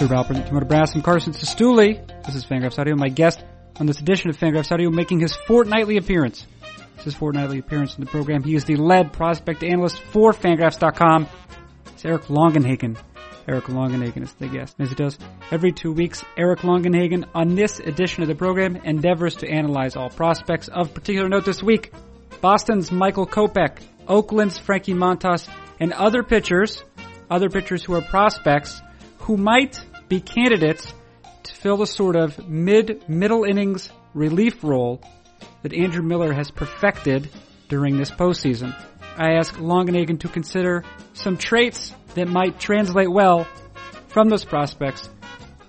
Sir Alpert, Timothy Brass, and Carson Sestouli. This is Fangraphs Audio. My guest on this edition of Fangraphs Audio making his fortnightly appearance. This is fortnightly appearance in the program. He is the lead prospect analyst for Fangraphs.com. It's Eric Longenhagen. Eric Longenhagen is the guest. As he does every two weeks, Eric Longenhagen on this edition of the program endeavors to analyze all prospects of particular note this week. Boston's Michael Kopech, Oakland's Frankie Montas, and other pitchers, other pitchers who are prospects who might be candidates to fill the sort of mid middle innings relief role that Andrew Miller has perfected during this postseason. I ask Longenhagen to consider some traits that might translate well from those prospects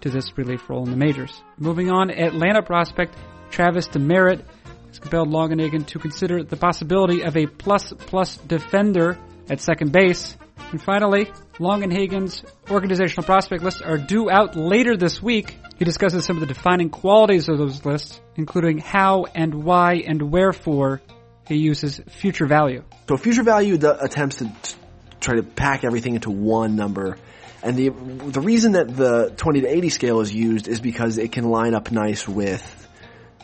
to this relief role in the majors. Moving on, Atlanta prospect Travis Demeritte has compelled Longenhagen to consider the possibility of a plus plus defender at second base. And finally, Longenhagen's organizational prospect lists are due out later this week. He discusses some of the defining qualities of those lists, including how and why and wherefore he uses future value. So future value attempts to try to pack everything into one number. And the the reason that the 20 to 80 scale is used is because it can line up nice with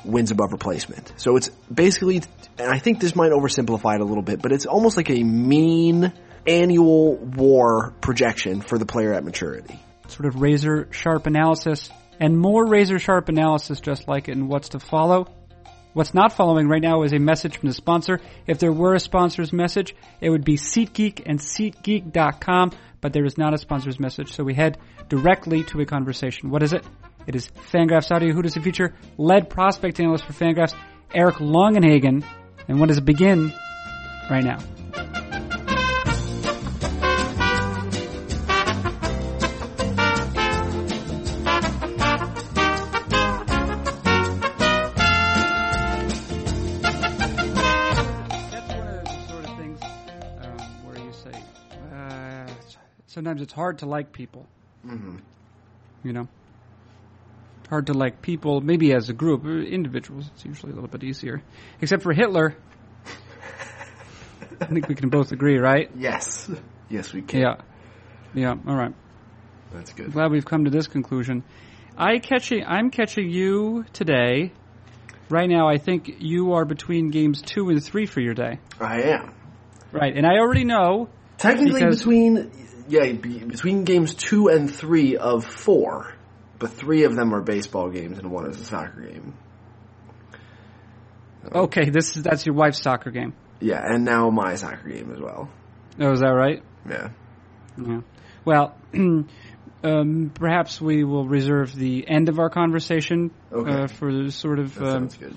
wins above replacement. So it's basically, and I think this might oversimplify it a little bit, but it's almost like a mean annual war projection for the player at maturity. Sort of razor sharp analysis and more razor sharp analysis just like it in what's to follow. What's not following right now is a message from the sponsor. If there were a sponsor's message, it would be SeatGeek and SeatGeek.com, but there is not a sponsor's message, so we head directly to a conversation. What is it? It is Fangraphs Audio. Who does it feature? Lead prospect analyst for Fangraphs, Eric Longenhagen. And when does it begin? Right now. Sometimes it's hard to like people. Mm-hmm. You know? Hard to like people, maybe as a group. Uh, Individuals, it's usually a little bit easier. Except for Hitler. I think we can both agree, right? Yes. Yes, we can. Yeah. Yeah, all right. That's good. Glad we've come to this conclusion. I catching I'm catching you today. Right now I think you are between games 2 and 3 for your day. I am. Right. And I already know Technically between, yeah, between games two and three of four, but three of them are baseball games and one is a soccer game. Okay, this is that's your wife's soccer game. Yeah, and now my soccer game as well. Oh, is that right? Yeah. Yeah. Well, um, perhaps we will reserve the end of our conversation Okay. uh, for the sort of That um, sounds good.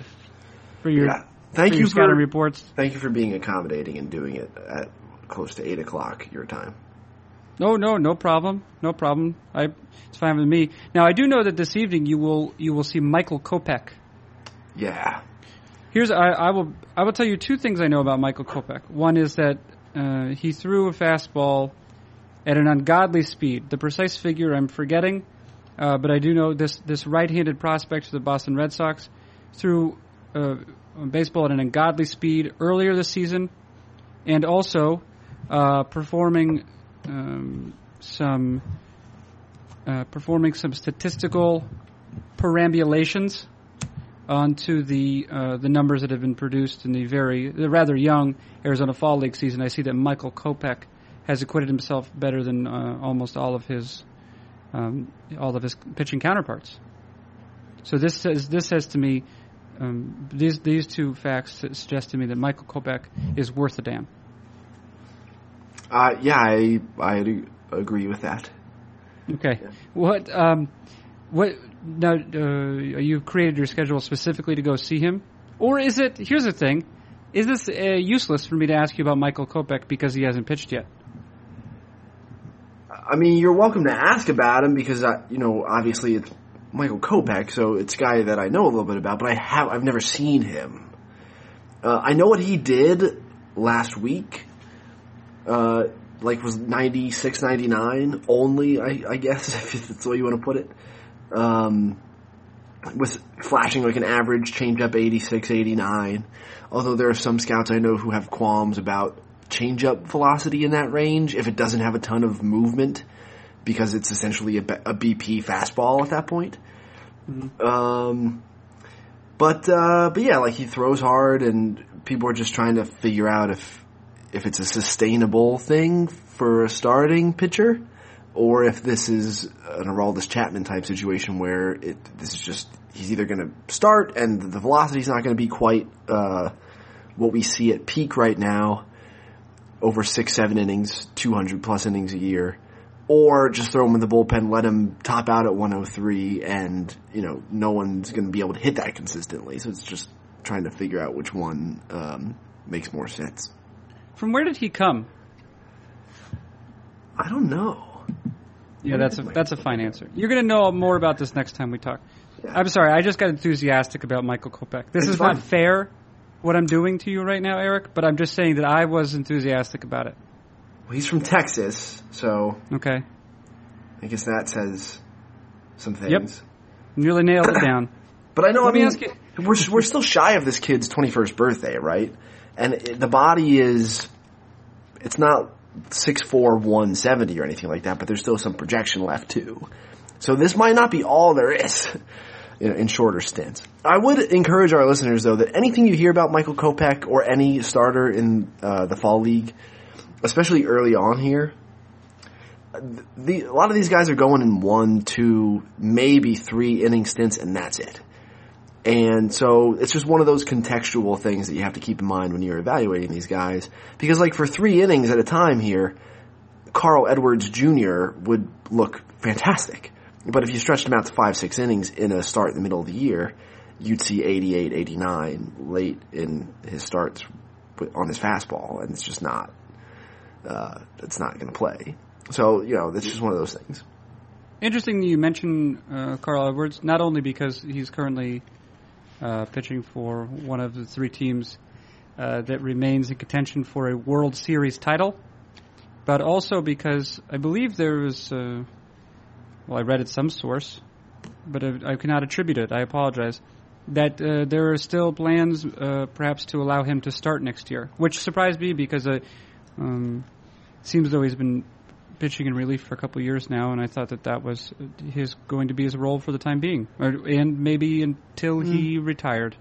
for your Yeah. Thank for you your for reports. thank you for being accommodating and doing it at close to eight o'clock your time. No, no, no problem, no problem. I it's fine with me. Now I do know that this evening you will you will see Michael Kopech. Yeah. Here's I, I will I will tell you two things I know about Michael Kopech. One is that uh, he threw a fastball at an ungodly speed. The precise figure I'm forgetting, uh, but I do know this this right-handed prospect for the Boston Red Sox threw uh, a baseball at an ungodly speed earlier this season, and also uh, performing um, some uh, performing some statistical perambulations onto the uh, the numbers that have been produced in the very the rather young Arizona Fall League season, I see that Michael Kopech has acquitted himself better than uh, almost all of his um, all of his pitching counterparts. So this says this says to me um, these these two facts suggest to me that Michael Kopech is worth a damn. Uh, yeah, I I agree with that. Okay, what um, what now? Uh, you created your schedule specifically to go see him, or is it? Here's the thing: is this uh, useless for me to ask you about Michael Kopech because he hasn't pitched yet? I mean, you're welcome to ask about him because uh, you know, obviously it's Michael Kopech, so it's a guy that I know a little bit about, but I have I've never seen him. Uh, I know what he did last week. Uh, like was 96, 99 only, I, I guess, if that's the way you want to put it. Um, with flashing like an average changeup 86, 89. Although there are some scouts I know who have qualms about change up velocity in that range if it doesn't have a ton of movement. because it's essentially a, a BP fastball at that point. Um, but uh, but yeah, like he throws hard, and people are just trying to figure out if if it's a sustainable thing for a starting pitcher, or if this is an Aroldis Chapman type situation where it this is just he's either going to start and the velocity's not going to be quite uh, what we see at peak right now over six seven innings, two hundred plus innings a year. Or just throw him in the bullpen, let him top out at 103, and you know no one's going to be able to hit that consistently. So it's just trying to figure out which one um, makes more sense. From where did he come? I don't know. Yeah, that's a that's a fine answer. You're going to know more about this next time we talk. I'm sorry, I just got enthusiastic about Michael Kopech. This It's is fine. not fair what I'm doing to you right now, Eric, but I'm just saying that I was enthusiastic about it. Well, he's from Texas, so Okay. I guess that says some things. You really nailed it down. But I know, Let I me mean, ask you- we're we're still shy of this kid's twenty first birthday, right? And it, the body is, it's not six four one seventy or anything like that, but there's still some projection left too. So this might not be all there is in, shorter stints. I would encourage our listeners though that anything you hear about Michael Kopech or any starter in uh, the fall league, especially early on here, the, a lot of these guys are going in one, two, maybe three inning stints, and that's it. And so it's just one of those contextual things that you have to keep in mind when you're evaluating these guys. Because like for three innings at a time here, Carl Edwards Jr. would look fantastic. But if you stretched him out to five, six innings in a start in the middle of the year, you'd see 88, 89 late in his starts on his fastball, and it's just not, uh, it's not going to play. So, you know, it's just one of those things. Interesting you mention uh, Carl Edwards, not only because he's currently uh, pitching for one of the three teams uh, that remains in contention for a World Series title, but also because I believe there was, uh, well, I read it some source, but I, I cannot attribute it. I apologize. That uh, there are still plans, uh, perhaps, to allow him to start next year, which surprised me because um, seems though he's been pitching in relief for a couple of years now, and I thought that that was his going to be his role for the time being, or, and maybe until he retired.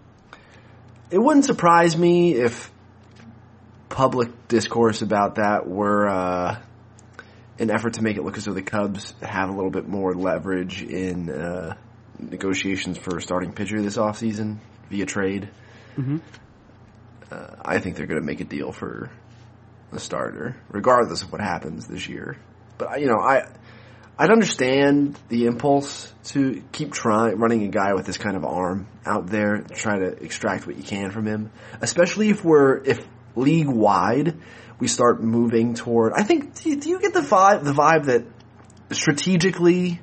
It wouldn't surprise me if public discourse about that were uh, an effort to make it look as though the Cubs have a little bit more leverage in uh, negotiations for a starting pitcher this offseason via trade. Mhm. Uh, I think they're going to make a deal for the starter, regardless of what happens this year. But you know, I I'd understand the impulse to keep trying running a guy with this kind of arm out there, try to extract what you can from him, especially if we're if league wide we start moving toward. I think do you, do you get the vibe the vibe that strategically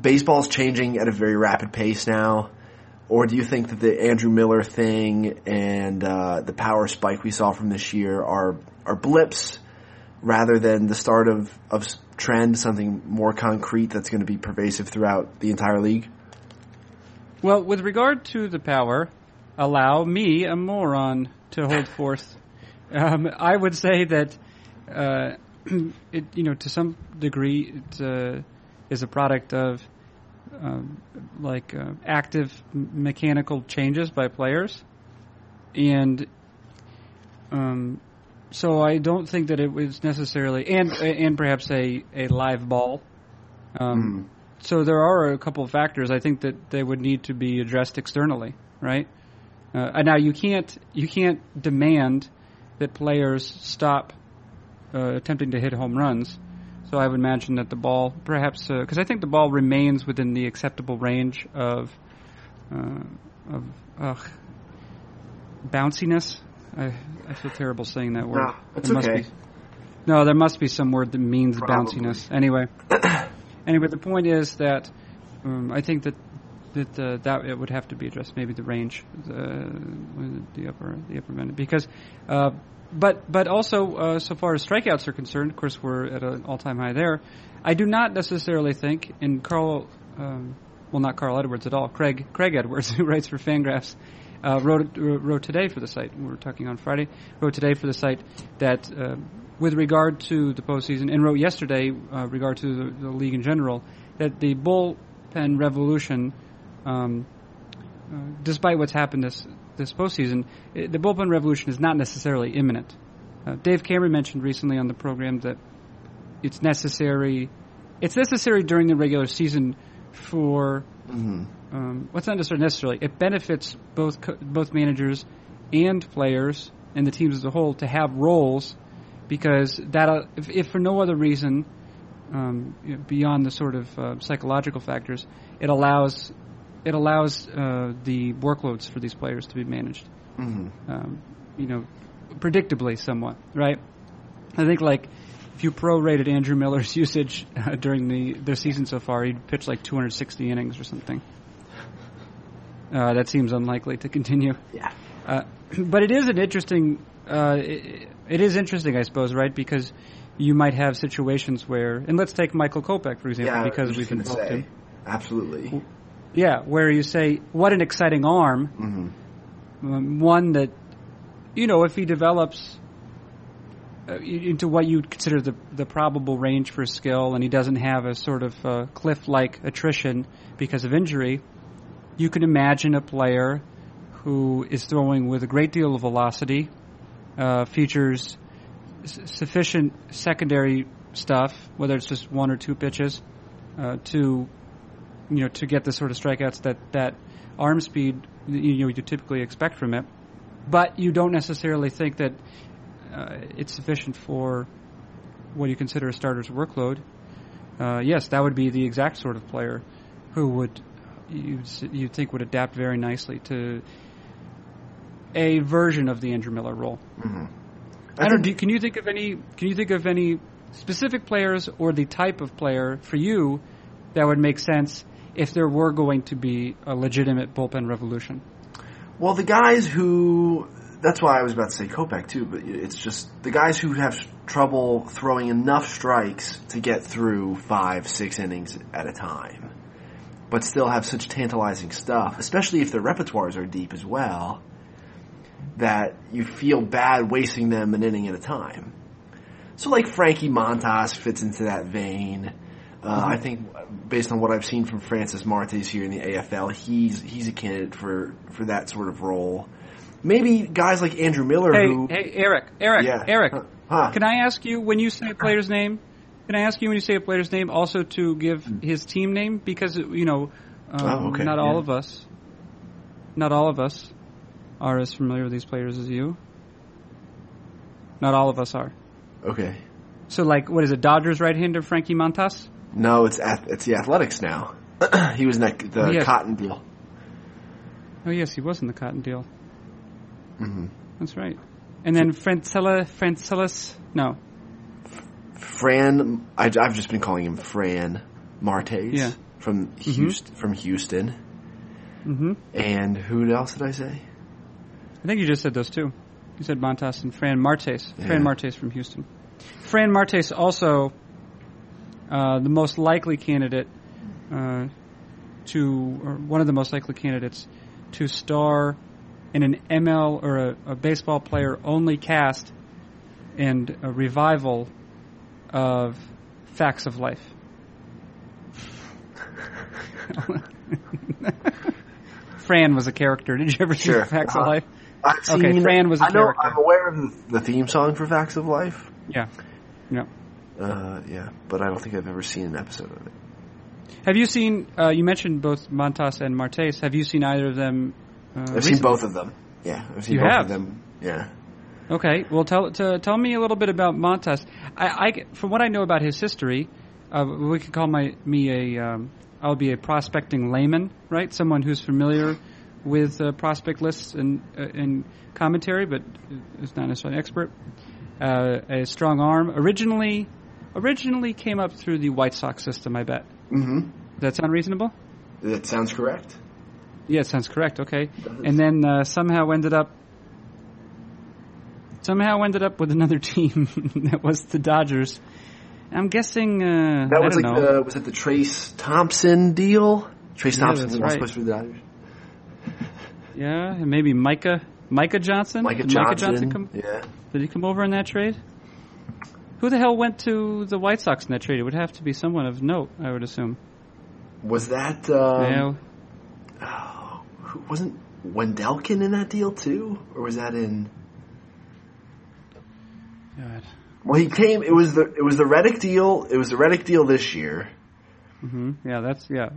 baseball's changing at a very rapid pace now? Or do you think that the Andrew Miller thing and uh, the power spike we saw from this year are are blips rather than the start of of trend, something more concrete that's going to be pervasive throughout the entire league? Well, with regard to the power, allow me, a moron, to hold forth. Um, I would say that uh, it, you know, to some degree, it uh, is a product of um, like uh, active m- mechanical changes by players, and um, so I don't think that it was necessarily and and perhaps a a live ball. Um, So there are a couple of factors I think that they would need to be addressed externally, right? Uh, now you can't you can't demand that players stop uh, attempting to hit home runs. So I would imagine that the ball, perhaps, because I think the ball remains within the acceptable range of uh, of bounciness. I, I feel terrible saying that word. No, it's There must okay. be- no, there must be some word that means Probably. bounciness. Anyway, anyway, the point is that um, I think that that uh, that it would have to be addressed. Maybe the range, the the upper the upper end, because. Uh, but but also, uh, so far as strikeouts are concerned, of course, we're at an all-time high there. I do not necessarily think, and Carl, um, well, not Carl Edwards at all. Craig Craig Edwards, who writes for Fangraphs, uh, wrote wrote today for the site. We were talking on Friday. Wrote today for the site that uh, with regard to the postseason and wrote yesterday, uh, regard to the, the, league in general, that the bullpen revolution, um, uh, despite what's happened this this postseason, it, the bullpen revolution is not necessarily imminent. Uh, Dave Cameron mentioned recently on the program that it's necessary. It's necessary during the regular season for mm-hmm. Um, what's not necessarily necessarily. It benefits both co- both managers and players and the teams as a whole to have roles because that uh, if, if, for no other reason um, you know, beyond the sort of uh, psychological factors, it allows it allows uh, the workloads for these players to be managed. Mm-hmm. Um, you know, predictably, somewhat, right? I think like if you prorated Andrew Miller's usage uh, during the their season so far, he'd pitch like 260 innings or something. Uh, that seems unlikely to continue. Yeah. Uh, but it is an interesting. Uh, it, it is interesting, I suppose, right? Because you might have situations where, and let's take Michael Kopech for example, yeah, because we've invoked him. Absolutely. Yeah, where you say, "What an exciting arm!" Mm-hmm. Um, one that, you know, if he develops uh, into what you'd consider the the probable range for skill, and he doesn't have a sort of uh, cliff-like attrition because of injury, you can imagine a player who is throwing with a great deal of velocity, uh, features s- sufficient secondary stuff, whether it's just one or two pitches, uh, to you know to get the sort of strikeouts that that arm speed you know you typically expect from it. But you don't necessarily think that uh, it's sufficient for what you consider a starter's workload. Uh, yes, that would be the exact sort of player who would you you think would adapt very nicely to a version of the Andrew Miller role. Mm-hmm. I, I don't. Do, can you think of any? Can you think of any specific players or the type of player for you that would make sense if there were going to be a legitimate bullpen revolution? Well, the guys who that's why I was about to say Kopech too, but it's just the guys who have trouble throwing enough strikes to get through five, six innings at a time, but still have such tantalizing stuff, especially if their repertoires are deep as well, that you feel bad wasting them an inning at a time. So like Frankie Montas fits into that vein. Uh, mm-hmm. I think based on what I've seen from Francis Martes here in the AFL, he's he's a candidate for for that sort of role maybe guys like Andrew Miller. Hey, who, hey, Eric, Eric, yeah. Eric. Huh. Can I ask you when you say a player's name? Can I ask you when you say a player's name also to give hmm. his team name because you know, um, oh, okay. not all yeah. of us, not all of us, are as familiar with these players as you. Not all of us are. Okay. So, like, what is it? Dodgers right-hander Frankie Montas? No, it's it's the Athletics now. he was in the, the oh, yes. Cotton deal. Oh yes, he was in the Cotton deal. Mm-hmm. That's right. And then Francella, Francelis, no. Fran, I, have just been calling him Fran Martes yeah. from mm-hmm. Houston. From Houston. Mm-hmm. And who else did I say? I think you just said those two. You said Montas and Fran Martes. Yeah. Fran Martes from Houston. Fran Martes also uh, the most likely candidate uh, to, or one of the most likely candidates to star in an ML or a, a baseball player only cast and a revival of Facts of Life. Fran was a character. Did you ever sure. see Facts uh, of Life? I've seen, okay, Fran was a I know, character. I'm aware of the theme song for Facts of Life. Yeah. Yeah. Uh, yeah, but I don't think I've ever seen an episode of it. Have you seen? Uh, you mentioned both Montas and Martes. Have you seen either of them uh, I've recently. seen both of them. Yeah, I've seen you both have? of them. Yeah. Okay, well, tell to, tell me a little bit about Montas. I, I, from what I know about his history, uh, we could call my me a um, I'll be a prospecting layman, right? Someone who's familiar with uh, prospect lists and uh, and commentary, but is not necessarily an expert. Uh, a strong arm. Originally, originally came up through the White Sox system. I bet. Mm-hmm. Does that sound reasonable? That sounds correct. Yeah, it sounds correct. Okay, and then uh, somehow ended up somehow ended up with another team that was the Dodgers. I'm guessing uh, that was like know. the was it the Trayce Thompson deal? Trayce yeah, Thompson was right. supposed to be the Dodgers. Yeah, and maybe Micah Micah Johnson. Micah did Johnson. Micah Johnson come? Yeah. Did he come over in that trade? Who the hell went to the White Sox in that trade? It would have to be someone of note, I would assume. Was that um, yeah. who- wasn't Wendelken in that deal too, or was that in? God. Well, he came. It was the it was the Reddick deal. It was the Reddick deal this year, hmm Yeah, that's yeah.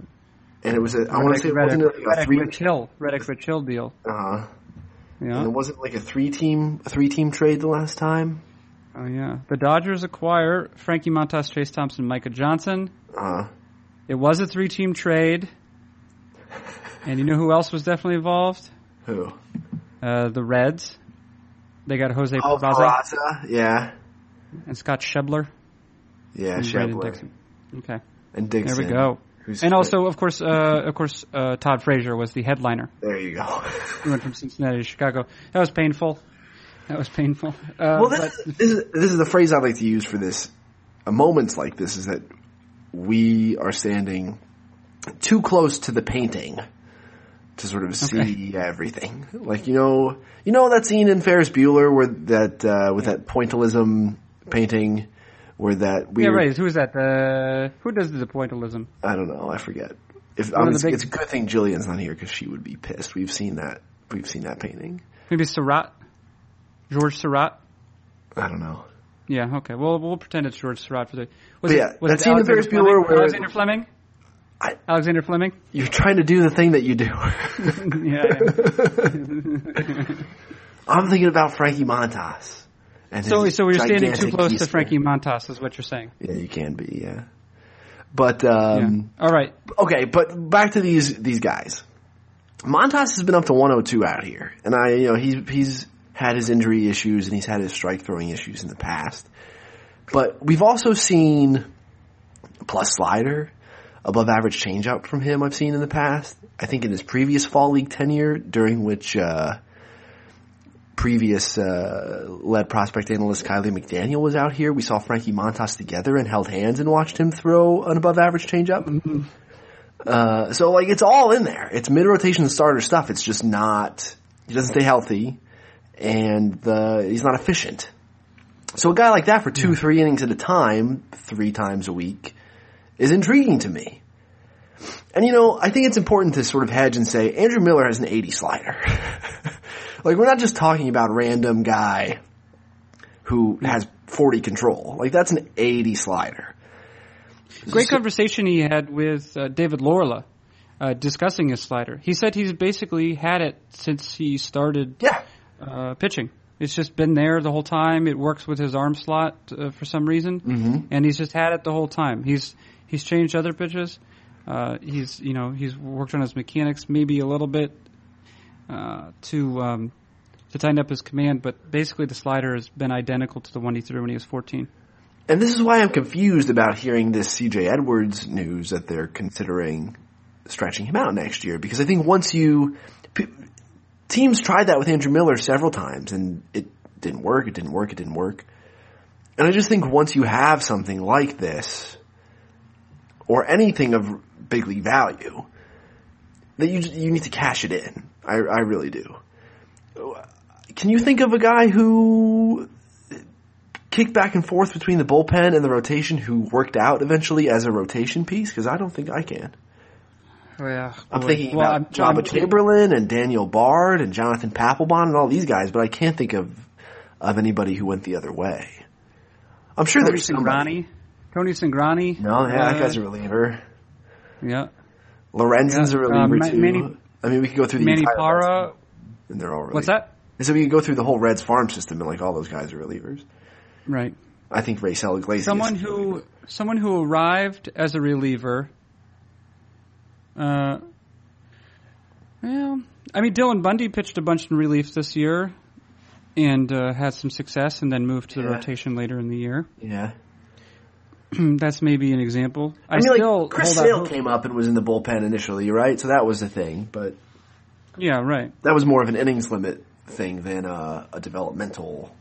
and it was a. I want to say Reddick, like a Reddick three. Rich Hill, Reddick Rich Hill deal. Uh, huh. Yeah. and it wasn't like a three team three team trade the last time. Oh yeah. The Dodgers acquire Frankie Montas, Chase Thompson, Micah Johnson. Uh, It was a three-team trade. And you know who else was definitely involved? who? Uh, the Reds. They got Jose Oh, Peraza Peraza. Yeah, and Scott Schebler yeah, and Schebler Dixon. Okay, and there we go. who's And also, of course, uh, of course, uh, Todd Frazier was the headliner. there you go. He went from Cincinnati to Chicago. That was painful. That was painful. Uh, Well, but- this, is, this is this is the phrase I like to use for this. Uh, moments like this is that we are standing too close to the painting to sort of see everything. Like you know, you know that scene in Ferris Bueller where that uh, with that pointillism painting, where that yeah, right. Who is that? Uh, who does the pointillism? I don't know. I forget. If I mean, it's, big- it's a good thing Jillian's not here because she would be pissed. We've seen that. We've seen that painting. Maybe Seurat? George Seurat? I don't know. Yeah, okay. Well, we'll pretend it's George Seurat for the. Was But it, yeah, was that it scene in Ferris Fleming? Bueller where- Alexander Fleming? I- Alexander Fleming? You're trying to do the thing that you do. yeah. I'm thinking about Frankie Montas. And so, so you're standing too close to. Frankie Montas, is what you're saying. Yeah, you can be. Yeah, but Yeah. um, All right. okay. But back to these these guys. Montas has been up to 102 out here, and I, you know, he's he's had his injury issues and he's had his strike throwing issues in the past. But we've also seen plus slider, above average changeup from him. I've seen in the past. I think in his previous fall league tenure, during which uh, previous uh, lead prospect analyst Kiley McDaniel was out here, we saw Frankie Montas together and held hands and watched him throw an above average changeup. Uh, so like it's all in there. It's mid rotation starter stuff. It's just not. He doesn't stay healthy, and the he's not efficient. So a guy like that for two, three innings at a time, three times a week, is intriguing to me. And you know, I think it's important to sort of hedge and say Andrew Miller has an 80 slider. like we're not just talking about random guy who has 40 control. Like that's an 80 slider. Great conversation he had with uh, David Laurila uh, discussing his slider. He said he's basically had it since he started Yeah. uh, pitching. It's just been there the whole time. It works with his arm slot uh, for some reason, mm-hmm. and he's just had it the whole time. He's he's changed other pitches. Uh, he's you know he's worked on his mechanics maybe a little bit uh, to um, to tighten up his command, but basically the slider has been identical to the one he threw when he was 14. And this is why I'm confused about hearing this CJ Edwards news that they're considering stretching him out next year because I think once you teams tried that with Andrew Miller several times and it didn't work, it didn't work, it didn't work. And I just think once you have something like this or anything of big league value that you you need to cash it in. I I really do. Can you think of a guy who kicked back and forth between the bullpen and the rotation who worked out eventually as a rotation piece? Because I don't think I can. Oh, yeah, I'm boy. thinking well, about Joba Chamberlain and Daniel Bard and Jonathan Papelbon and all these guys, but I can't think of of anybody who went the other way. I'm sure Tony there's somebody. Tony Cingrani. No, yeah, that Uh, guy's a reliever. Yeah. Lorenzen's yeah, a reliever uh, too. Manny- I mean, we could go through the Manny entire Parra. and they're all relievers. What's that? So we could go through the whole Reds farm system, and like all those guys are relievers. Right. I think Ray Iglesias. Someone who someone who arrived as a reliever. Uh, well, I mean, Dylan Bundy pitched a bunch in relief this year, and uh, had some success, and then moved to the Yeah. rotation later in the year. yeah. That's maybe an example. I, I, mean, still like Chris Sale came up and was in the bullpen initially, right? So that was the thing, but Yeah, right. that was more of an innings limit thing than uh, a developmental.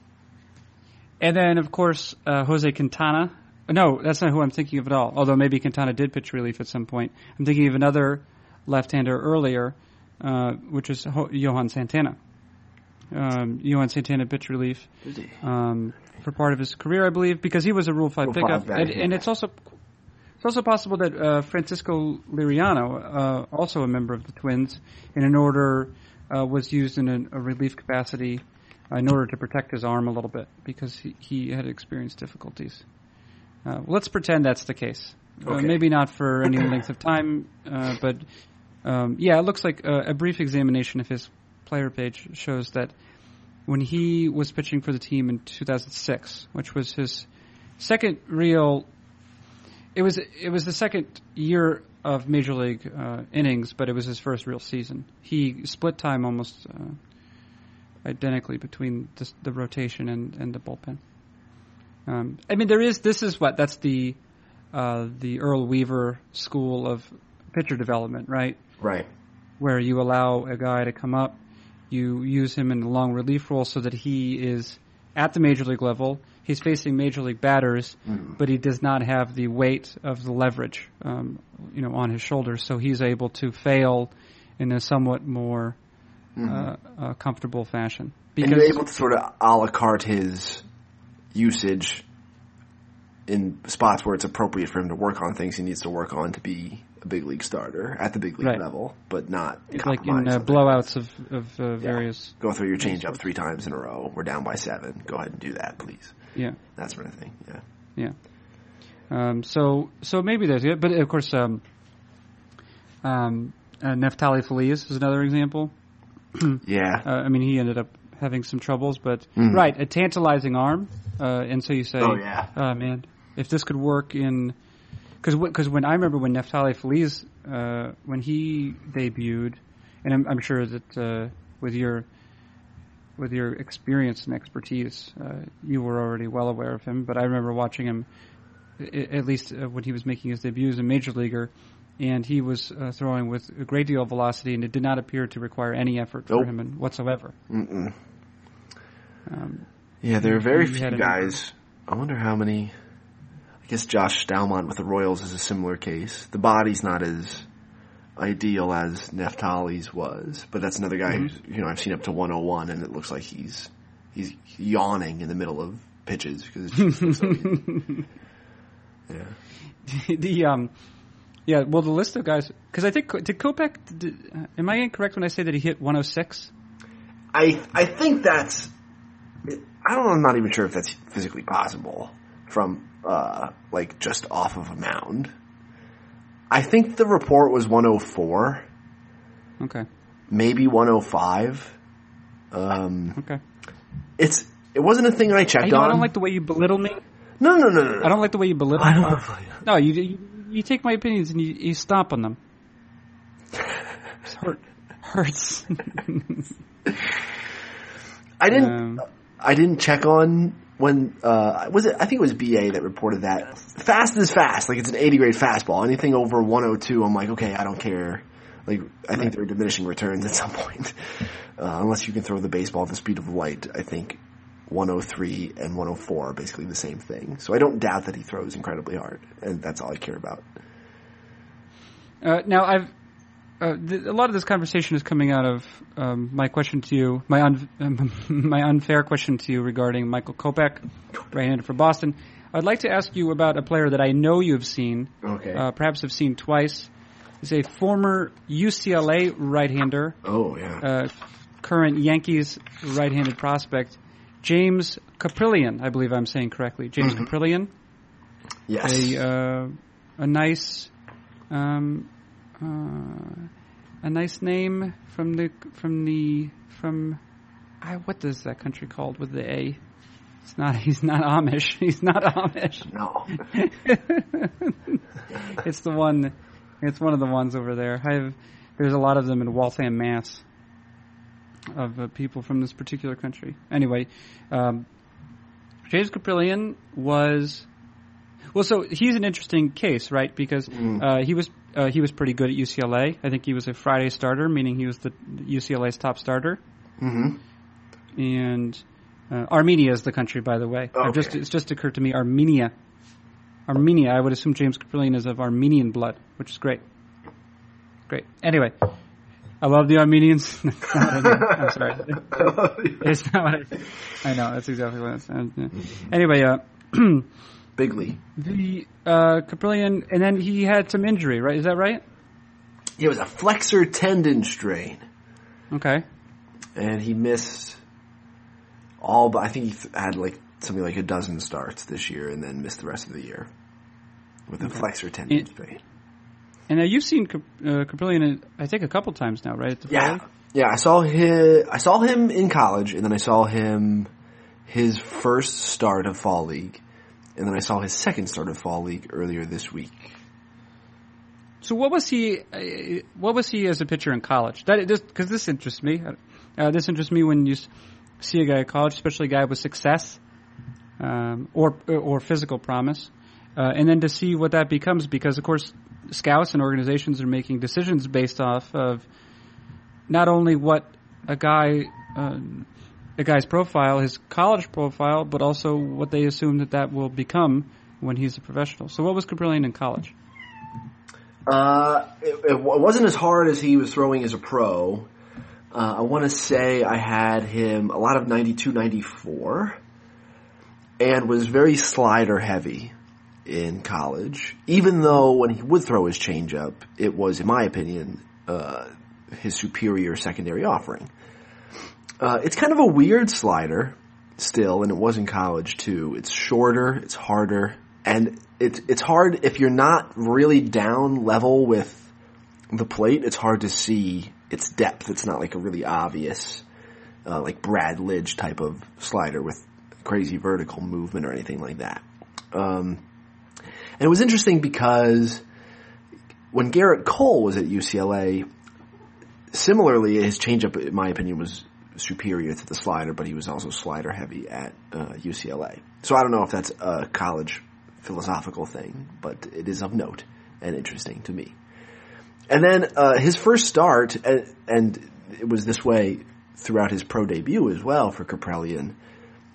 And then, of course, uh, Jose Quintana. No, that's not who I'm thinking of at all. Although maybe Quintana did pitch relief at some point. I'm thinking of another left-hander earlier, uh, which is Ho- Johan Santana. um, Johan Santana pitch relief um, for part of his career, I believe, because he was a Rule Five Rule pickup, five and, and it's also it's also possible that uh, Francisco Liriano, uh, also a member of the Twins, in an order uh, was used in a, a relief capacity uh, in order to protect his arm a little bit because he, he had experienced difficulties. Uh, let's pretend that's the case. Uh, Okay. maybe not for any length of time, uh, but um, yeah, it looks like uh, a brief examination of his player page shows that when he was pitching for the team in 2006, which was his second real. It was it was the second year of major league uh, innings, but it was his first real season. He split time almost uh, identically between the, the rotation and, and the bullpen. Um, I mean, there is this is what that's the uh, the Earl Weaver school of pitcher development, right? Right. where you allow a guy to come up, you use him in the long relief role so that he is at the major league level. He's facing major league batters, but he does not have the weight of the leverage, um, you know, on his shoulders. So he's able to fail in a somewhat more uh, uh, comfortable fashion. and you're able to sort of a la carte his usage in spots where it's appropriate for him to work on things he needs to work on to be a big league starter at the big league Right. level, but not like in uh, blowouts of, of uh, Yeah. various, Go through your changeup three times in a row. We're down by seven. Go ahead and do that, please. yeah. That sort of thing. Yeah. Yeah. Um, so so maybe there's it, but of course, um, um, uh, Neftali Feliz is another example. Yeah. Uh, I mean, he ended up having some troubles, but Mhm. right, a tantalizing arm, uh, and so you say, Oh, yeah. oh man, if this could work in, because because when I remember when Neftali Feliz uh, when he debuted, and I'm, I'm sure that uh, with your with your experience and expertise, uh, you were already well aware of him. But I remember watching him, at least uh, when he was making his debut as a major leaguer, and he was uh, throwing with a great deal of velocity, and it did not appear to require any effort for him in- whatsoever. Um, Yeah, there are very few an- guys. I wonder how many. I guess Josh Staumont with the Royals is a similar case. The body's not as ideal as Neftali's was, but that's another guy who's you know I've seen up to 101, and it looks like he's he's yawning in the middle of pitches because it's just so. Yeah. the um, yeah, well, the list of guys because I think did Kopech. Did, uh, am I incorrect when I say that he hit 106? I I think that's. I don't know. I'm not even sure if that's physically possible from uh, like just off of a mound. I think the report was 104, Okay, maybe 105. Um, okay. it's it wasn't a thing I checked I, on. I don't like the way you belittle me. no, no, no, no, no. I don't like the way you belittle. I me. don't. No, you, you you take my opinions and you, you stomp on them. It hurt, hurts. I didn't. Um, I didn't check on when uh was it I think it was BA that reported that. Fast is fast. Like it's an 80 grade fastball. Anything over 102 I'm like okay I don't care. Like I think there are diminishing returns at some point. Uh, unless you can throw the baseball at the speed of light I think 103 and 104 are basically the same thing. So I don't doubt that he throws incredibly hard and that's all I care about. Uh, now, I've uh, th- a lot of this conversation is coming out of um, my question to you, my un- um, my unfair question to you regarding Michael Kopech, right-handed for Boston. I'd like to ask you about a player that I know you have seen, okay uh, perhaps have seen twice. He's a former UCLA right-hander, oh yeah uh, current Yankees right-handed prospect, James Kaprielian. I believe I'm saying correctly. James Kaprielian yes a uh, a nice um, uh, a nice name from the from the from I, what is that country called with the A? It's not. He's not Amish. He's not Amish. no it's the one. It's one of the ones over there. I have. There's a lot of them in Waltham, Mass. Of uh, people from this particular country. Anyway, um, James Kaprielian was well. So he's an interesting case, right? Because uh, he was uh, he was pretty good at UCLA. I think he was a Friday starter, meaning he was the UCLA's top starter. mm-hmm And uh, Armenia is the country, by the way. I've just it's just occurred to me Armenia. Armenia. I would assume James Kaprielian is of Armenian blood, which is great. Great. Anyway, I love the Armenians. That's not what I mean. I'm sorry. It's not what I. I know that's exactly what it sounds. Yeah. Anyway, uh, Bigly. the uh, Kaprielian, and then he had some injury, right? Is that right? It was a flexor tendon strain, Okay. and he missed all. But I think he had like something like a dozen starts this year, and then missed the rest of the year with a flexor tendon It- strain. And now you've seen Cap- uh, Kaprielian, I think, a couple times now, right? Yeah, yeah. I saw him. I saw him in college, and then I saw him his first start of fall league, and then I saw his second start of fall league earlier this week. So what was he? Uh, what was he as a pitcher in college? That because this interests me. Uh, this interests me when you see a guy at college, especially a guy with success um, or or physical promise, uh, and then to see what that becomes. Because of course, scouts and organizations are making decisions based off of not only what a guy. A guy's profile, his college profile, but also what they assume that that will become when he's a professional. So, what was Kaprielian in college? Uh, it, it wasn't as hard as he was throwing as a pro. Uh, I want to say I had him a lot of 92, 94, and was very slider heavy in college. Even though when he would throw his changeup, it was, in my opinion, uh, his superior secondary offering. Uh, it's kind of a weird slider still, and it was in college too. It's shorter, it's harder, and it's it's hard if you're not really down level with the plate. It's hard to see its depth. It's not like a really obvious, uh, like Brad Lidge type of slider with crazy vertical movement or anything like that. Um, and it was interesting because when Gerrit Cole was at UCLA, similarly, his changeup, in my opinion, was superior to the slider, but he was also slider heavy at uh, UCLA. So I don't know if that's a college philosophical thing, but it is of note and interesting to me. And then uh, his first start, and, and it was this way throughout his pro debut as well for Kaprielian.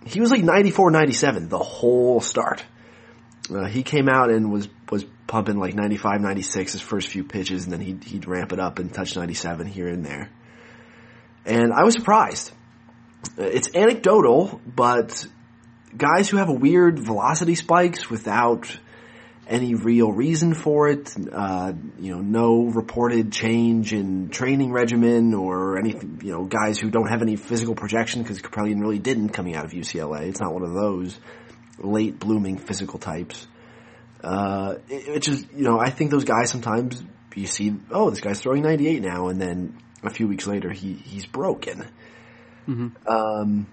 He was like 94, 97 the whole start. Uh, he came out and was was pumping like 95, 96 his first few pitches, and then he'd, he'd ramp it up and touch 97 here and there. And I was surprised. It's anecdotal, but guys who have a weird velocity spikes without any real reason for it, uh, you know, no reported change in training regimen or anything, you know, guys who don't have any physical projection because Kaprielian really didn't coming out of UCLA. It's not one of those late blooming physical types. Uh, it, it just, you know, I think those guys sometimes you see, oh, this guy's throwing 98 now, and then a few weeks later he, he's broken. Um,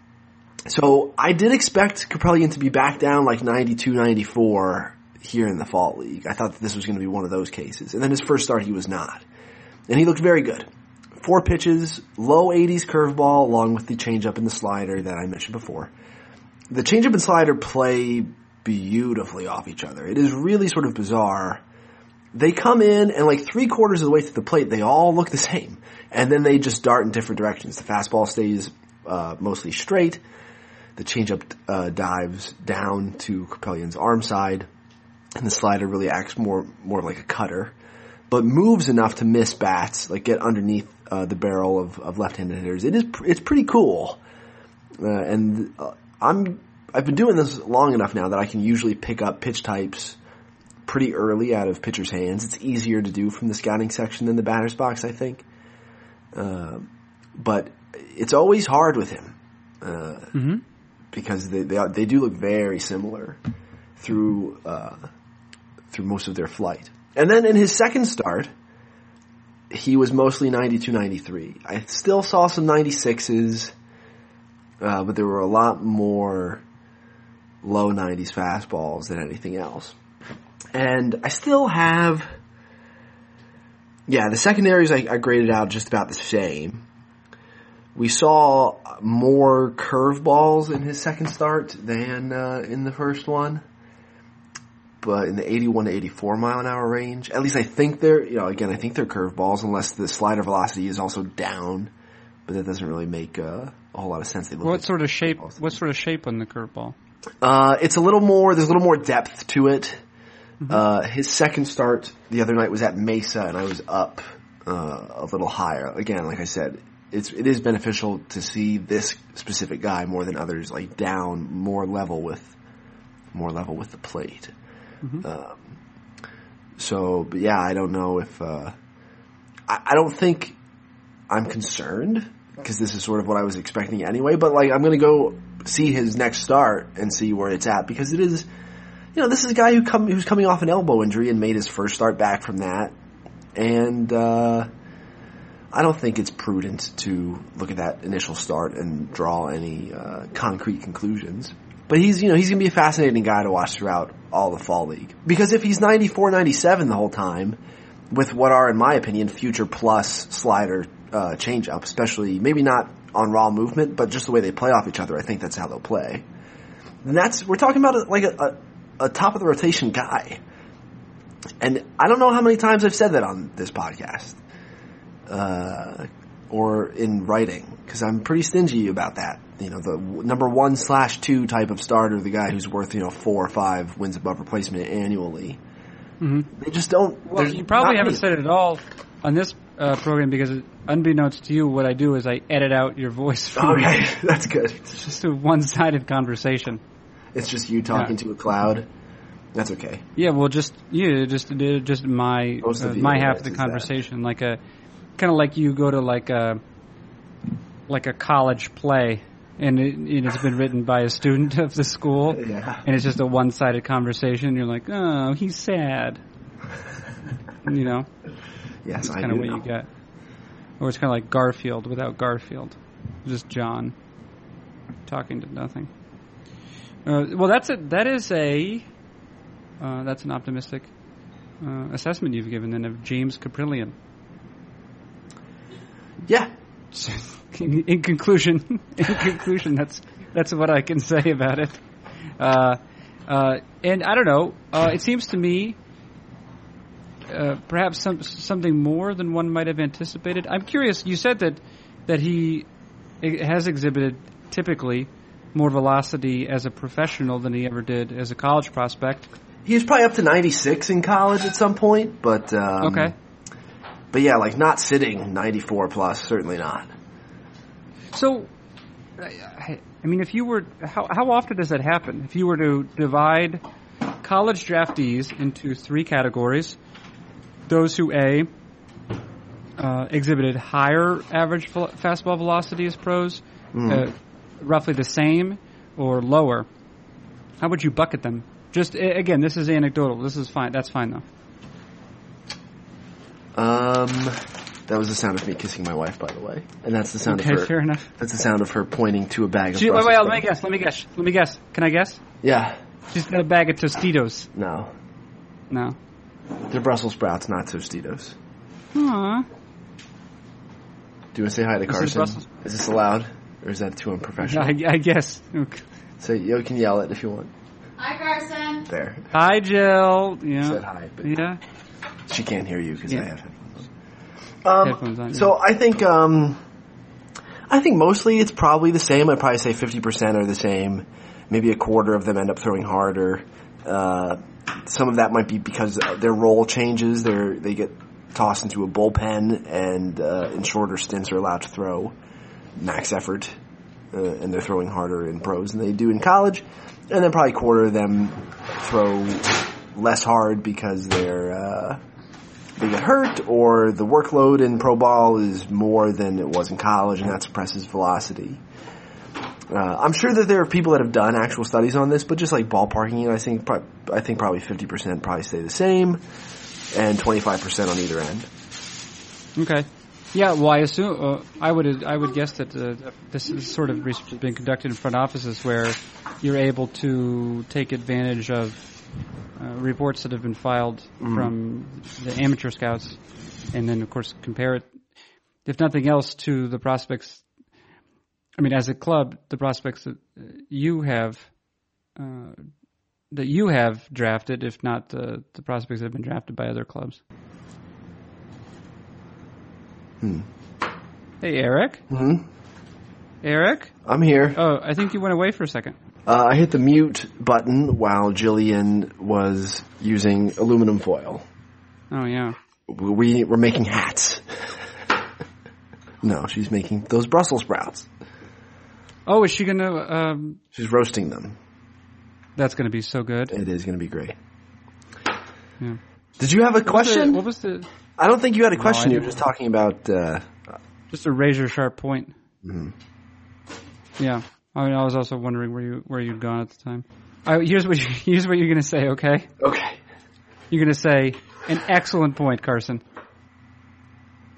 so I did expect Kaprielian to be back down like 92, 94 here in the fall league. I thought that this was going to be one of those cases. And then his first start, he was not. And he looked very good. Four pitches, low 80s curveball, along with the changeup and the slider that I mentioned before. The changeup and slider play beautifully off each other. It is really sort of bizarre. They come in and like three quarters of the way to the plate, they all look the same. And then they just dart in different directions. The fastball stays uh, mostly straight. The changeup uh, dives down to Kaprielian's arm side, and the slider really acts more more like a cutter, but moves enough to miss bats, like get underneath uh, the barrel of, of left-handed hitters. It is it's pretty cool, uh, and uh, I'm I've been doing this long enough now that I can usually pick up pitch types pretty early out of pitchers' hands. It's easier to do from the scouting section than the batter's box, I think. Uh, but it's always hard with him Mm-hmm. because they they, they do look very similar through uh, through most of their flight. And then in his second start, he was mostly 92, 93. I still saw some 96s, uh, but there were a lot more low 90s fastballs than anything else. And I still have, yeah, the secondaries I, I graded out just about the same. We saw more curveballs in his second start than uh, in the first one, but in the 81 to 84 mile an hour range. At least I think they're, you know, again, I think they're curveballs unless the slider velocity is also down, but that doesn't really make uh, a whole lot of sense. What like sort of shape? What sort of shape on the curveball? uh, it's a little more. There's a little more depth to it. Uh, his second start the other night was at Mesa, and I was up uh, a little higher. Again, like I said, it's it is beneficial to see this specific guy more than others, like down more level with more level with the plate. Um, so, but yeah, I don't know if uh, I, I don't think I'm concerned because this is sort of what I was expecting anyway. But like, I'm going to go see his next start and see where it's at because it is, you know, this is a guy who come who's coming off an elbow injury and made his first start back from that, and uh, I don't think it's prudent to look at that initial start and draw any uh, concrete conclusions. But he's, you know, he's going to be a fascinating guy to watch throughout all the fall league. Because if he's 94, 97 the whole time, with what are, in my opinion, future plus slider uh, change up, especially maybe not on raw movement, but just the way they play off each other, I think that's how they'll play. And that's, we're talking about like a, a top of the rotation guy. And I don't know how many times I've said that on this podcast. Uh, or in writing, because I'm pretty stingy about that. You know, the number one slash two type of starter, the guy who's worth, you know, four or five wins above replacement annually. They just don't. Well, you probably haven't many. said it at all on this uh, program because, unbeknownst to you, what I do is I edit out your voice. From Okay, that's good. It's just a one-sided conversation. It's just you talking Yeah. to a cloud. That's okay. Yeah, well, just yeah, just just my uh, my half of the that. conversation, like a kind of like you go to like a like a college play, and it, it's been written by a student of the school, Yeah. and it's just a one-sided conversation. You're like, oh, he's sad, you know. Yes, I kind do. of what know. you get. Or it's kind of like Garfield without Garfield, just John talking to nothing. Uh, well, that's a that is a uh, that's an optimistic uh, assessment you've given then of James Kaprielian. Yeah, in, in conclusion, in conclusion, that's that's what I can say about it. Uh, uh, and I don't know. Uh, it seems to me, uh, perhaps some something more than one might have anticipated. I'm curious. You said that that he has exhibited typically more velocity as a professional than he ever did as a college prospect. he was probably up to 96 in college at some point, but um, Okay. But yeah, like not sitting 94 plus, certainly not. So, I, I mean, if you were, how, how often does that happen? If you were to divide college draftees into three categories, those who A, uh, exhibited higher average fastball velocity as pros, uh, roughly the same, or lower, how would you bucket them? Just, again, this is anecdotal. This is fine. That's fine, though. Um, that was the sound of me kissing my wife, by the way, and that's the sound Okay, of her. fair enough. That's the sound of her pointing to a bag of. She, wait, wait, let me guess. Let me guess. Let me guess. Can I guess? Yeah, She's got a bag of Tostitos. no, No. they're Brussels sprouts, not Tostitos. Aww. Do you want to say hi to Carson? Is this allowed, or is that too unprofessional? I, I guess. Okay. So you can yell it if you want. Hi, Carson. There, Hi, Jill. Yeah. said hi, but Yeah. she can't hear you because Yeah. I have headphones. Um, Headphones on, So I think um, I think mostly it's probably the same. I'd probably say fifty percent are the same. Maybe a quarter of them end up throwing harder. Uh, some of that might be because their role changes. They they get tossed into a bullpen and uh, in shorter stints are allowed to throw max effort, uh, and they're throwing harder in pros than they do in college. And then probably a quarter of them throw less hard because they're uh, they get hurt or the workload in pro ball is more than it was in college and that suppresses velocity. Uh, I'm sure that there are people that have done actual studies on this, but just like ballparking I think I think probably 50% probably stay the same, and 25% on either end. Okay. Yeah. Well, I assume uh, I would I would guess that uh, this is sort of being conducted in front offices where you're able to take advantage of uh, reports that have been filed from the amateur scouts, and then of course compare it, if nothing else, to the prospects. I mean, as a club, the prospects that uh, you have. Uh, that you have drafted, if not the, the prospects that have been drafted by other clubs. Hey, Eric. Hmm? Eric. I'm here. Oh, I think you went away for a second. Uh, I hit the mute button while Jillian was using aluminum foil. Oh yeah. We we're making hats. No, she's making those Brussels sprouts. Oh, is she gonna? Um, She's roasting them. that's gonna be so good. It is going to be great. Yeah. Did you have a What was the- question? What was the? I don't think you had a question. I you were just talking about. Uh, Just a razor sharp point. Mm-hmm. Yeah. I mean, I was also wondering where you where you'd gone at the time. I, here's what you, here's what you're gonna say. Okay, okay. you're gonna say an excellent point, Carson.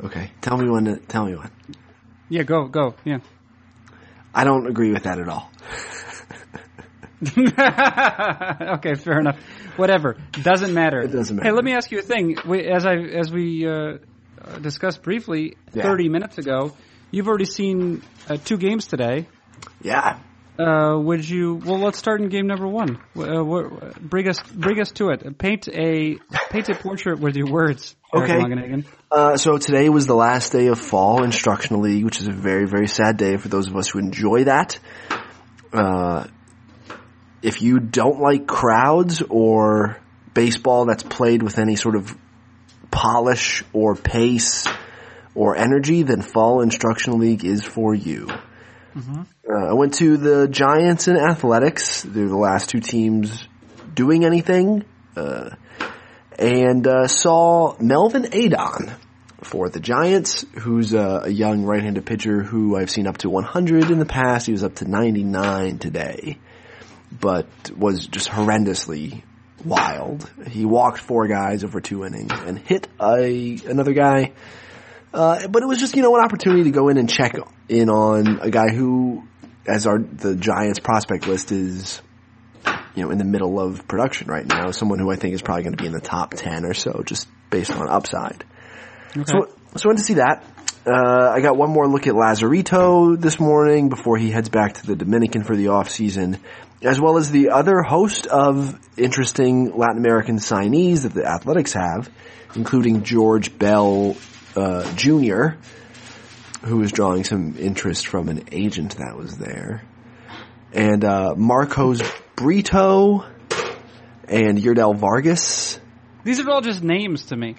Okay. Tell me when. To, tell me when. Yeah, go go. Yeah. I don't agree with that at all. okay, fair enough. Whatever. Doesn't matter. It doesn't Hey, let me ask you a thing. We, as I as we uh, discussed briefly Yeah. 30 minutes ago, you've already seen uh, two games today. Yeah. Uh, would you? Well, let's start in game number one. Uh, bring us bring us to it. Paint a paint a portrait with your words. Okay. Uh, so today was the last day of fall instructional league, which is a very, very sad day for those of us who enjoy that. Uh, if you don't like crowds or baseball that's played with any sort of polish or pace or energy, then fall instructional league is for you. Uh, I went to the Giants and Athletics. They're the last two teams doing anything. Uh, and uh, saw Melvin Adon for the Giants, who's a, a young right-handed pitcher who I've seen up to 100 in the past. He was up to 99 today, but was just horrendously wild. He walked four guys over two innings and hit a another guy. Uh, but it was just you know an opportunity to go in and check in on a guy who, as our the Giants prospect list is you know, in the middle of production right now. Someone who I think is probably going to be in the top 10 or so, just based on upside. Okay. So, so I went to see that. Uh, I got one more look at Lazarito this morning before he heads back to the Dominican for the off season, as well as the other host of interesting Latin American signees that the Athletics have, including George Bell uh, Jr., who was drawing some interest from an agent that was there, and uh, Marcos Brito and Yerdel Vargas. These are all just names to me.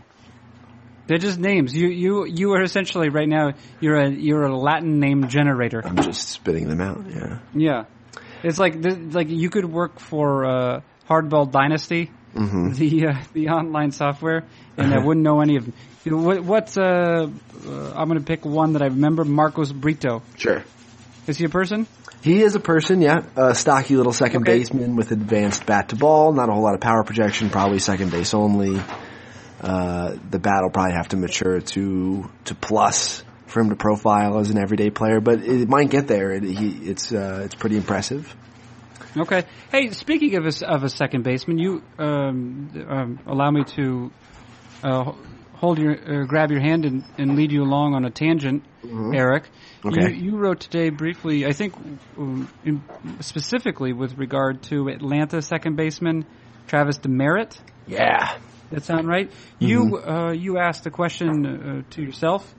They're just names. You you you are essentially right now you're a you're a Latin name generator. I'm just spitting them out. Yeah. Yeah, it's like like you could work for uh, Hardball Dynasty, Mm-hmm. the uh, the online software, and I wouldn't know any of them. You know, what what's uh, uh, I'm going to pick one that I remember. Marcos Brito. Sure. Is he a person? He is a person, yeah. A stocky little second Okay. baseman with advanced bat to ball. Not a whole lot of power projection. Probably second base only. Uh, the bat will probably have to mature to to plus for him to profile as an everyday player, but it might get there. It, he, it's uh, it's pretty impressive. Okay. Hey, speaking of a, of a second baseman, you um, um, allow me to uh, hold your uh, grab your hand and, and lead you along on a tangent, Eric. Okay. You, you wrote today briefly, I think, um, in, specifically with regard to Atlanta second baseman Travis Demeritte. Yeah. That sound right? You uh, you asked the question uh, to yourself: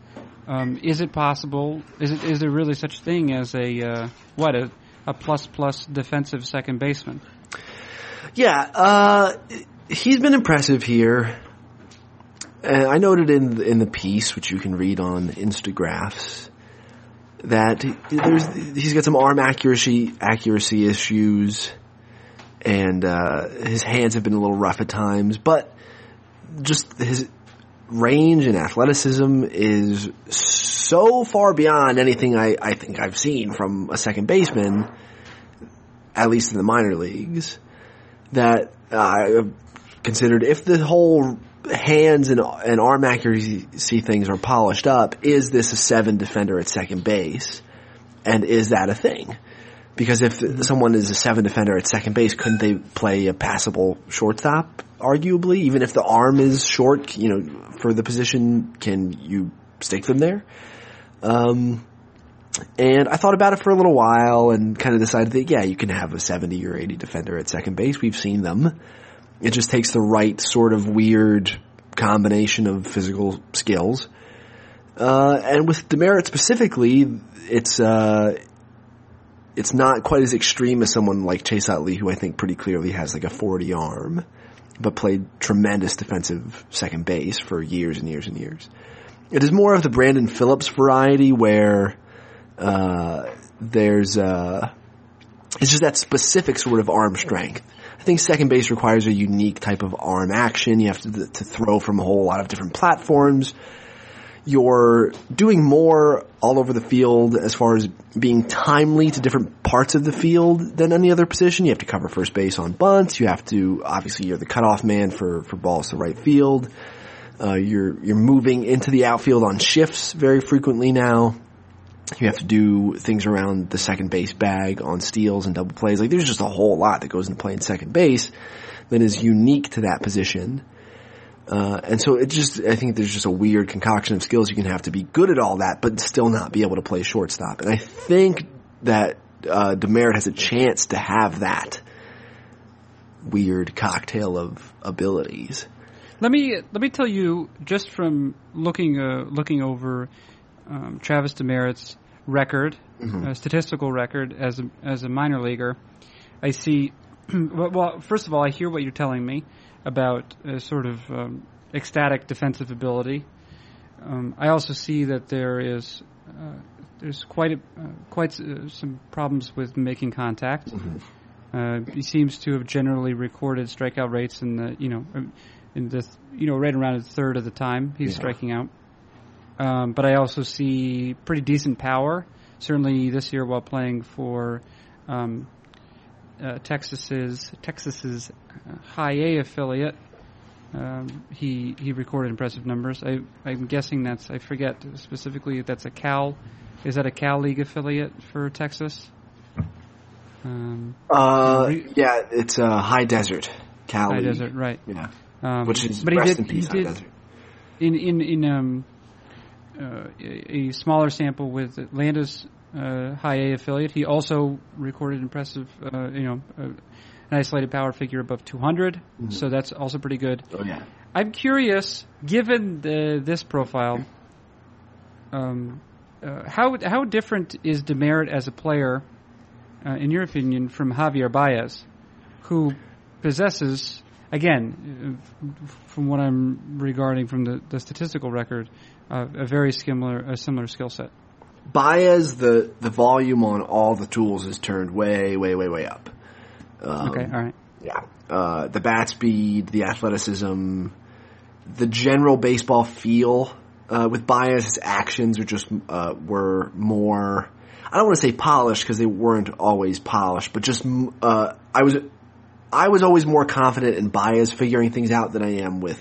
um, Is it possible? Is it is there really such thing as a uh, what a, a plus plus defensive second baseman? Yeah, uh, he's been impressive here. And I noted in in the piece, which you can read on Instagraphs, that he- there's he's got some arm accuracy accuracy issues, and uh, his hands have been a little rough at times. But just his range and athleticism is so far beyond anything I, I think I've seen from a second baseman, at least in the minor leagues that I've considered if the whole hands and, and arm accuracy things are polished up, is this a seven defender at second base? And is that a thing? Because if someone is a seven defender at second base, couldn't they play a passable shortstop? Arguably, even if the arm is short, you know, for the position, can you stick them there? Um, and I thought about it for a little while and kind of decided that, yeah, you can have a 70 or 80 defender at second base. We've seen them. It just takes the right sort of weird combination of physical skills. Uh, and with Demeritte specifically, it's, uh, it's not quite as extreme as someone like Chase Utley, who I think pretty clearly has like a 40 arm, but played tremendous defensive second base for years and years and years. It is more of the Brandon Phillips variety where uh, there's uh, it's just that specific sort of arm strength. I think second base requires a unique type of arm action. You have to, to throw from a whole lot of different platforms. You're doing more all over the field as far as being timely to different parts of the field than any other position. You have to cover first base on bunts. You have to, obviously you're the cutoff man for, for balls to right field. Uh, you're, you're moving into the outfield on shifts very frequently now. You have to do things around the second base bag on steals and double plays. Like there's just a whole lot that goes into playing second base that is unique to that position. Uh, and so it just, I think there's just a weird concoction of skills you can have to be good at all that, but still not be able to play shortstop. And I think that, uh, Demeritte has a chance to have that weird cocktail of abilities. Let me let me tell you just from looking uh, looking over um, Travis Demeritte's record, Mm-hmm. uh, statistical record as a, as a minor leaguer, I see. well, first of all, I hear what you're telling me about uh, sort of um, ecstatic defensive ability. Um, I also see that there is uh, there's quite a, uh, quite uh, some problems with making contact. Uh, he seems to have generally recorded strikeout rates in the you know um, in the you know right around a third of the time he's Yeah. striking out. Um, but I also see pretty decent power. Certainly this year while playing for um, uh, Texas's Texas's uh, High A affiliate, um, he he recorded impressive numbers. I I'm guessing that's I forget specifically if that's a Cal. Is that a Cal League affiliate for Texas? Um, Uh, Re- yeah, it's, uh, High Desert, Cal. High Desert, right? Yeah. Um, Which is, but he rest did, in peace, he High did Desert. in in in um, uh, a a smaller sample with Atlanta's uh, high A affiliate. He also recorded impressive, uh, you know, uh, an isolated power figure above 200. Mm-hmm. So that's also pretty good. Oh yeah. I'm curious, given the, this profile, um, uh, how how different is Demeritte as a player, uh, in your opinion, from Javier Baez, who possesses, again, uh, from what I'm regarding from the, the statistical record, uh, a very similar a similar skill set. Baez, the, the volume on all the tools is turned way, way, way, way up. Um, Okay, all right. Yeah. Uh, the bat speed, the athleticism, the general baseball feel, uh, with Baez, his actions are just, uh, were more, I don't want to say polished because they weren't always polished, but just, uh, I was, I was always more confident in Baez figuring things out than I am with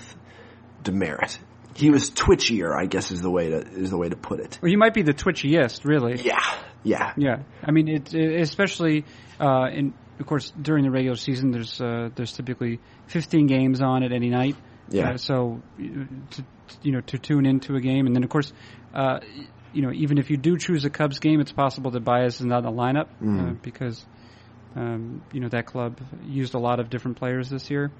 Demeritte. He was twitchier, I guess is the way to, is the way to put it. Well, you might be the twitchiest, really. Yeah. Yeah. Yeah, I mean, it, it especially uh, in of course during the regular season. There's uh, there's typically 15 games on at any night. Yeah. Uh, so to, you know to tune into a game, and then of course, uh, you know even if you do choose a Cubs game, it's possible that Baez is not in the lineup uh, because um, you know that club used a lot of different players this year.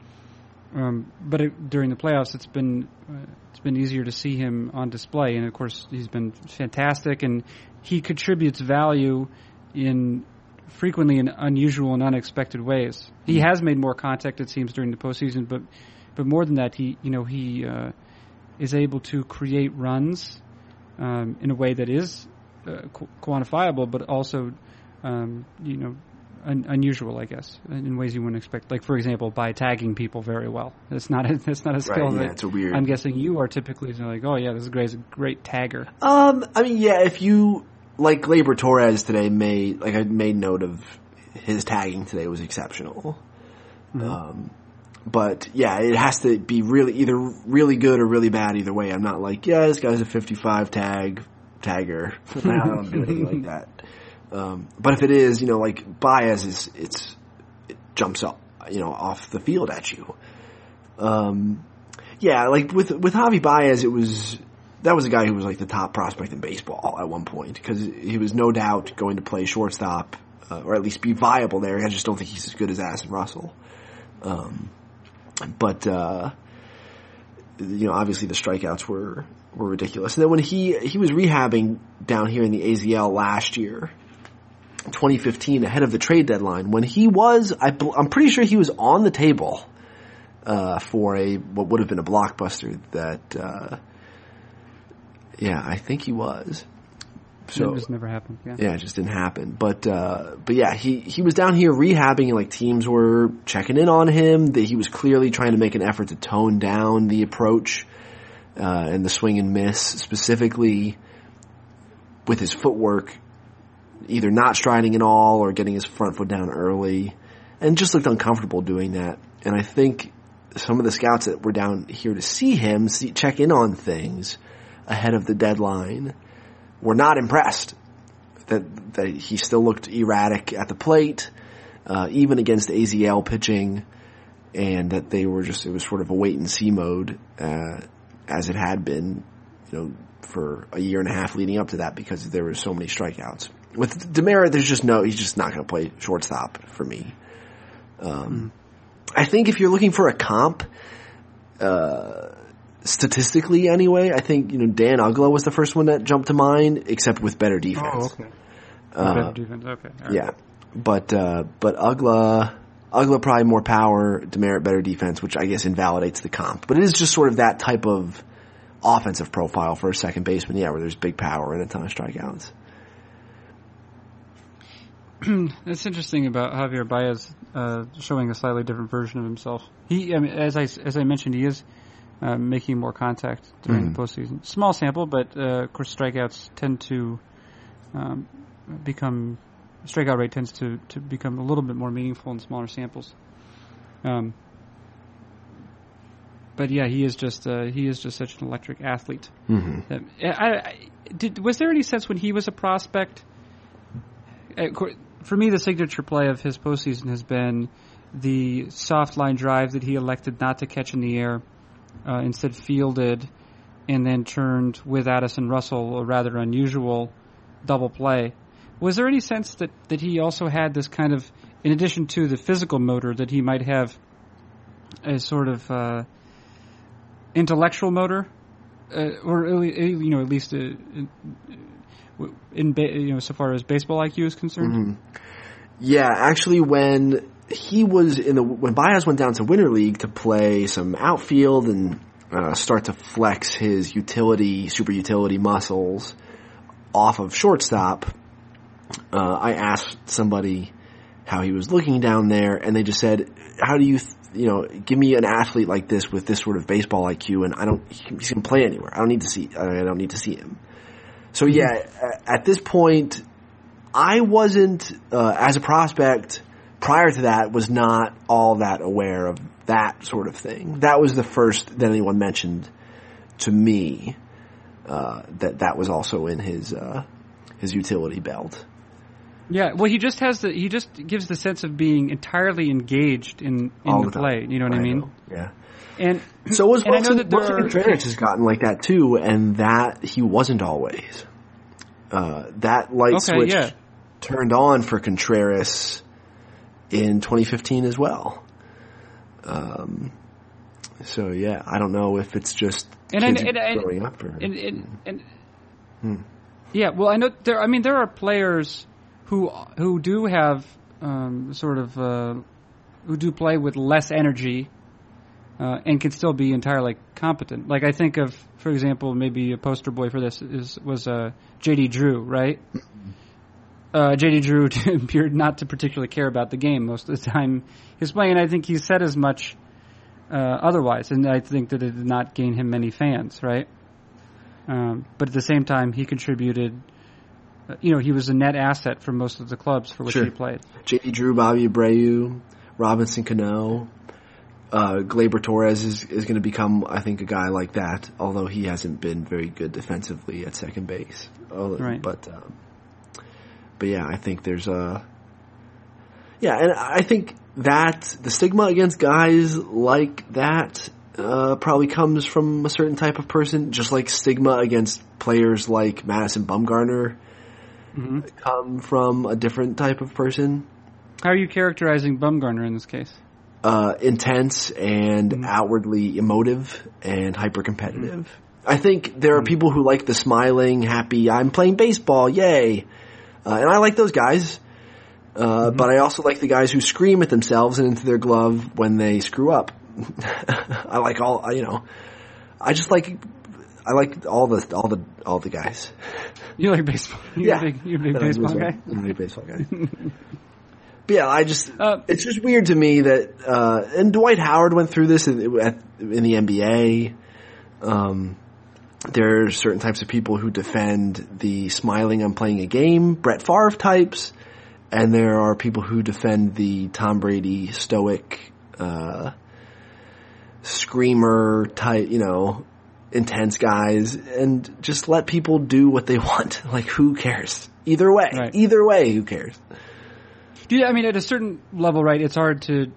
Um, but it, during the playoffs, it's been uh, it's been easier to see him on display, and of course, he's been fantastic, and he contributes value in frequently in unusual and unexpected ways. He has made more contact, it seems, during the postseason, but but more than that, he you know he uh, is able to create runs um, in a way that is uh, qu- quantifiable, but also um, you know un- unusual, I guess, in ways you wouldn't expect. Like for example, by tagging people very well. It's not a, it's not a skill yeah, that it's a weird- I'm guessing you are typically like, oh yeah, this is great, a great tagger. Um, I mean, yeah, if you like Gleyber Torres today made like I made note of his tagging today was exceptional. Um, but yeah, it has to be really either really good or really bad. Either way, I'm not like yeah, this guy's a 55 tag tagger. I don't do anything like that. Um, but if it is, you know, like Baez is, it's it jumps up, you know, off the field at you. Um, yeah, like with with Javy Baez, it was that was a guy who was like the top prospect in baseball at one point because he was no doubt going to play shortstop uh, or at least be viable there. I just don't think he's as good as Addison Russell. Um, but uh, you know, obviously the strikeouts were were ridiculous. And then when he he was rehabbing down here in the AZL last year, 2015, ahead of the trade deadline, when he was, I, i'm pretty sure he was on the table uh, for a what would have been a blockbuster that uh, Yeah, I think he was. So it just never happened. Yeah. Yeah, it just didn't happen. But uh, but yeah, he he was down here rehabbing, and like teams were checking in on him. That he was clearly trying to make an effort to tone down the approach uh, and the swing and miss, specifically with his footwork, either not striding at all or getting his front foot down early, and just looked uncomfortable doing that. And I think some of the scouts that were down here to see him see, check in on things ahead of the deadline were not impressed that that he still looked erratic at the plate, uh, even against AZL pitching, and that they were just it was sort of a wait and see mode uh, as it had been, you know, for a year and a half leading up to that because there were so many strikeouts. With Demeritte, there's just no he's just not going to play shortstop for me. Um, I think if you're looking for a comp. Uh, statistically anyway, I think you know Dan Uggla was the first one that jumped to mind, except with better defense. Oh, okay. Uh, better defense, okay. Right. Yeah, but uh, but Uggla. Uggla probably more power, Demeritte better defense, which I guess invalidates the comp. But it is just sort of that type of offensive profile for a second baseman, yeah, where there's big power and a ton of strikeouts. it's interesting about Javier Baez uh, showing a slightly different version of himself. He, I mean, as I as I mentioned, he is uh, making more contact during mm. the postseason. Small sample, but uh, of course strikeouts tend to um, become strikeout rate tends to, to become a little bit more meaningful in smaller samples. Um, but yeah, he is just uh, he is just such an electric athlete. Mm-hmm. I, I, did was there any sense when he was a prospect? Uh, for me, the signature play of his postseason has been the soft line drive that he elected not to catch in the air uh, instead fielded and then turned with Addison Russell, a rather unusual double play. Was there any sense that, that he also had this kind of, in addition to the physical motor, that he might have a sort of uh, intellectual motor, uh, or you know at least uh, in, in you know so far as baseball IQ is concerned? Mm-hmm. Yeah, actually, when he was in the when Baez went down to Winter League to play some outfield and uh, start to flex his utility, super utility muscles off of shortstop. Uh, I asked somebody how he was looking down there, and they just said, "How do you, th- you know, give me an athlete like this with this sort of baseball IQ, and I don't, he can, he can play anywhere. I don't need to see, I don't need to see him." So yeah, at this point, I wasn't uh, as a prospect prior to that was not all that aware of that sort of thing. That was the first that anyone mentioned to me uh, that that was also in his uh, his utility belt. Yeah, well, he just has the he just gives the sense of being entirely engaged in in the, the play. You know what I, I mean? Know. Yeah. And so was and Willson, I know that Willson Contreras has gotten like that too, and that he wasn't always. Uh, that light okay, switch yeah. turned on for Contreras in 2015 as well. Um, so yeah, I don't know if it's just and kids and, and, growing up or and, hmm. yeah. Well, I know there. I mean, there are players who who do have um, sort of uh, who do play with less energy uh, and can still be entirely competent. Like I think of, for example, maybe a poster boy for this is was uh, J.D. Drew, right? uh, JD Drew appeared not to particularly care about the game most of the time he's playing. I think he said as much uh, otherwise, and I think that it did not gain him many fans, right? Um, but at the same time, he contributed. Uh, you know, he was a net asset for most of the clubs for which sure. he played. JD Drew, Bobby Abreu, Robinson Cano, uh, Gleyber Torres is, is going to become, I think, a guy like that. Although he hasn't been very good defensively at second base, right. but. Um, but yeah, I think there's a yeah, and I think that the stigma against guys like that uh, probably comes from a certain type of person, just like stigma against players like Madison Bumgarner mm-hmm. come from a different type of person. How are you characterizing Bumgarner in this case? Uh, intense and Mm-hmm. outwardly emotive and hyper competitive. I think there are Mhm. people who like the smiling, happy, I'm playing baseball, yay. Uh, and I like those guys. Uh, but I also like the guys who scream at themselves and into their glove when they screw up. I like all, you know, I just like, I like all the all the all the guys. You like baseball? You're yeah, a big, you're a big baseball guy. I'm a big baseball guy. but yeah, I just Uh, it's just weird to me that uh, and Dwight Howard went through this in, in the NBA. Um, there are certain types of people who defend the smiling I'm playing a game, Brett Favre types, and there are people who defend the Tom Brady stoic, uh, screamer type, you know, intense guys, and just let people do what they want. Like, who cares? Either way, Right. either way, who cares? Do you, I mean, at a certain level, right? It's hard to.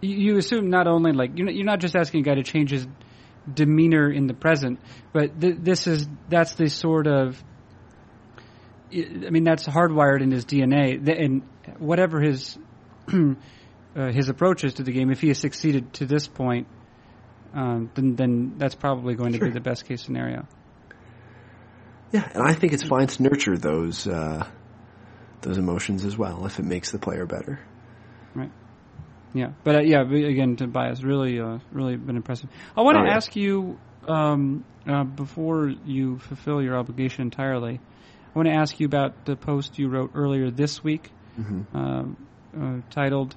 You assume not only like you're not, you're not just asking a guy to change his demeanor in the present, but th- this is that's the sort of. I mean, that's hardwired in his DNA, and whatever his uh, his approaches to the game, if he has succeeded to this point, um, then then that's probably going to be the best case scenario. Yeah, and I think it's fine to nurture those uh, those emotions as well if it makes the player better. Right. Yeah, but uh, yeah, again, Tobias really, uh, really been impressive. I want to Oh, yeah. ask you um, uh, before you fulfill your obligation entirely. I want to ask you about the post you wrote earlier this week, Mm-hmm. um, uh, titled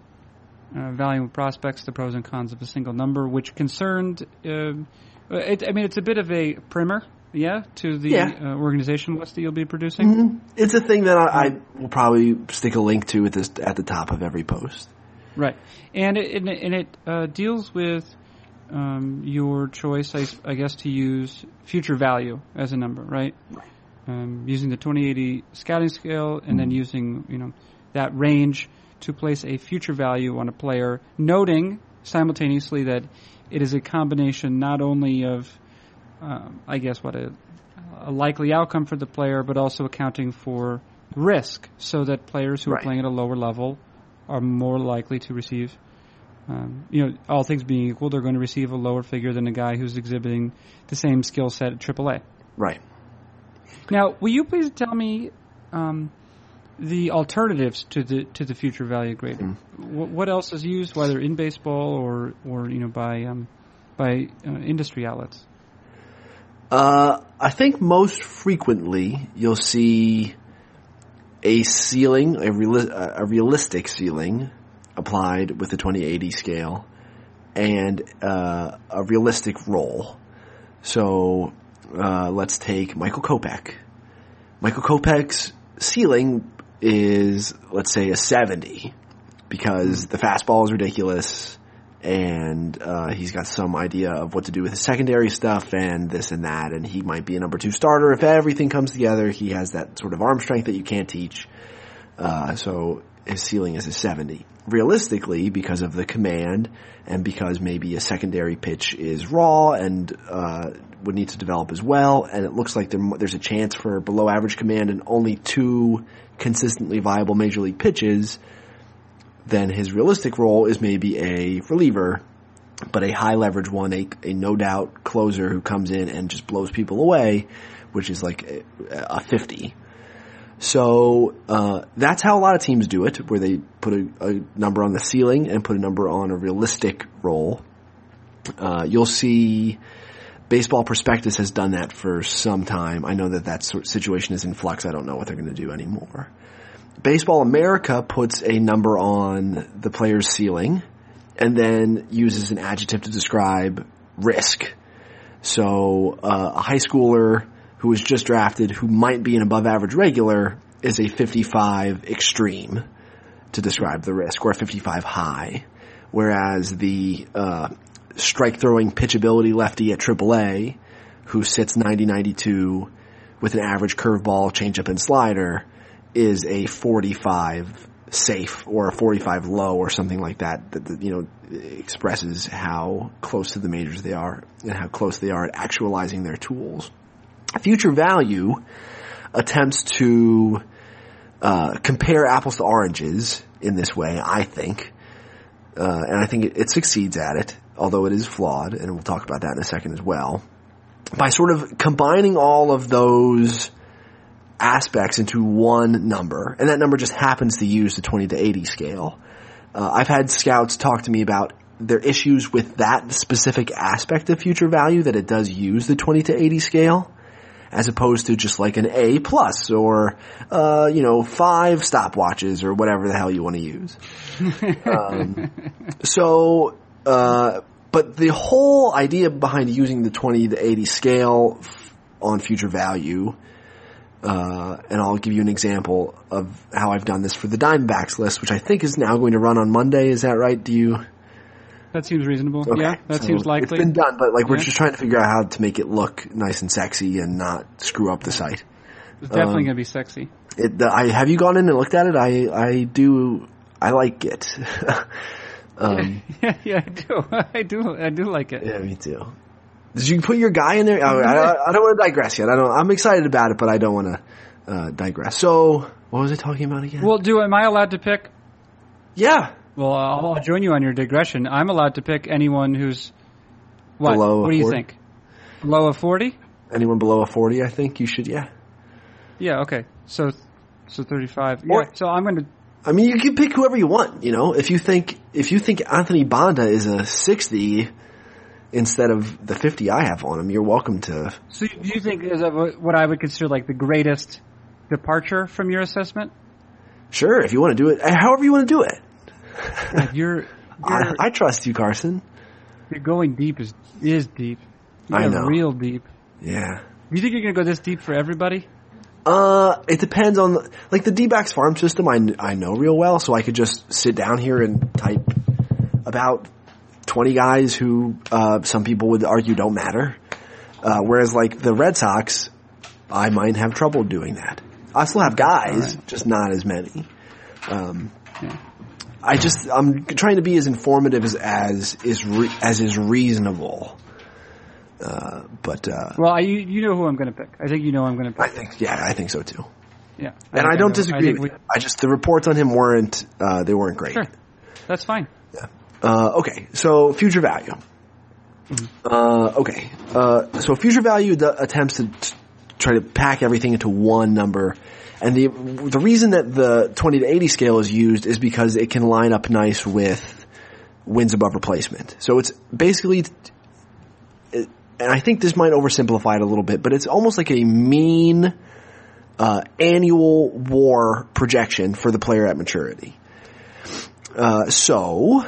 uh, "Valuing Prospects: The Pros and Cons of a Single Number," which concerned. it, I mean, it's a bit of a primer, yeah, to the Yeah. uh, organization list that you'll be producing. Mhm. It's a thing that I, I will probably stick a link to at this at the top of every post. Right, and it and it, and it uh, deals with um, your choice, I guess, to use future value as a number, right? Um, using the 2080 scouting scale, and then using you know that range to place a future value on a player, noting simultaneously that it is a combination not only of, um, I guess, what a, a likely outcome for the player, but also accounting for risk, so that players who are playing at a lower level are more likely to receive. Um, you know, all things being equal, they're going to receive a lower figure than a guy who's exhibiting the same skill set at AAA. Right. Now, will you please tell me um, the alternatives to the to the future value grading? Wh- what else is used, whether in baseball or or you know by um, by uh, industry outlets? Uh, I think most frequently you'll see a ceiling, a, reali- a realistic ceiling applied with the 2080 scale and uh, a realistic roll. So uh, let's take Michael Kopech. Michael Kopech's ceiling is, let's say, a 70 because the fastball is ridiculous and uh, he's got some idea of what to do with his secondary stuff and this and that, and he might be a number two starter if everything comes together. He has that sort of arm strength that you can't teach. Uh, so his ceiling is a 70. Realistically, because of the command and because maybe a secondary pitch is raw and uh, would need to develop as well, and it looks like there, there's a chance for below average command and only two consistently viable major league pitches, then his realistic role is maybe a reliever, but a high leverage one, a, a no doubt closer who comes in and just blows people away, which is like a, a 50. So uh, that's how a lot of teams do it, where they put a, a number on the ceiling and put a number on a realistic role. Uh, you'll see Baseball Prospectus has done that for some time. I know that that sort of situation is in flux. I don't know what they're going to do anymore. Baseball America puts a number on the player's ceiling and then uses an adjective to describe risk. So uh, a high schooler who was just drafted who might be an above average regular is a 55 extreme to describe the risk or a 55 high. Whereas the uh, strike throwing pitchability lefty at AAA who sits 90-92 with an average curveball, changeup, and slider is a 45 safe or a 45 low or something like that that, you know expresses how close to the majors they are and how close they are at actualizing their tools. Future value attempts to uh, compare apples to oranges in this way, I think, uh, and I think it, it succeeds at it, although it is flawed, and we'll talk about that in a second as well. By sort of combining all of those aspects into one number, and that number just happens to use the 20 to 80 scale. Uh, I've had scouts talk to me about their issues with that specific aspect of future value that it does use the 20 to 80 scale as opposed to just like an A plus or, uh, you know, five stopwatches or whatever the hell you want to use. um, so, uh, but the whole idea behind using the 20 to 80 scale f- on future value, uh, and I'll give you an example of how I've done this for the Diamondbacks list, which I think is now going to run on Monday. Is that right? Do you? That seems reasonable. Okay. Yeah, that so seems likely. It's been done, but like we're just trying to figure out how to make it look nice and sexy and not screw up the site. It's definitely um, going to be sexy. It, the, I have you gone in and looked at it? I I do. I like it. um, yeah, yeah, I do. I do. I do like it. Yeah, me too. Did you put your guy in there? Oh, I, I, don't want to digress yet. I don't. I'm excited about it, but I don't want to uh, digress. So, what was I talking about again? Well, do am I allowed to pick? Yeah. Well, I'll, I'll join you on your digression. I'm allowed to pick anyone who's what? Below what do you 40? think? Below a forty? Anyone below a forty? I think you should. Yeah. Yeah. Okay. So, so thirty-five. Or, yeah. So I'm going to. I mean, you can pick whoever you want. You know, if you think if you think Anthony Banda is a sixty instead of the 50 I have on him, you're welcome to. So do you think is that what I would consider like the greatest departure from your assessment? Sure, if you want to do it, however you want to do it. You're, you're I, I, trust you, Carson. You're going deep is is deep. You're I know, real deep. Yeah. You think you're gonna go this deep for everybody? Uh, it depends on the, like the D-backs farm system. I I know real well, so I could just sit down here and type about 20 guys who uh, some people would argue don't matter. Uh, whereas like the Red Sox, I might have trouble doing that. I still have guys, right. just not as many. Um, yeah. I just I'm trying to be as informative as as is re- as is reasonable. Uh, but uh, well, I, you know who I'm going to pick. I think you know I'm going to pick. I think yeah, I think so too. Yeah, I and I don't I disagree. I, with we, I just the reports on him weren't uh, they weren't great. Sure, that's fine. Yeah. Uh, okay, so future value. Uh, okay, uh, so future value attempts to t- try to pack everything into one number, and the the reason that the twenty to eighty scale is used is because it can line up nice with wins above replacement. So it's basically, and I think this might oversimplify it a little bit, but it's almost like a mean uh, annual WAR projection for the player at maturity. Uh, so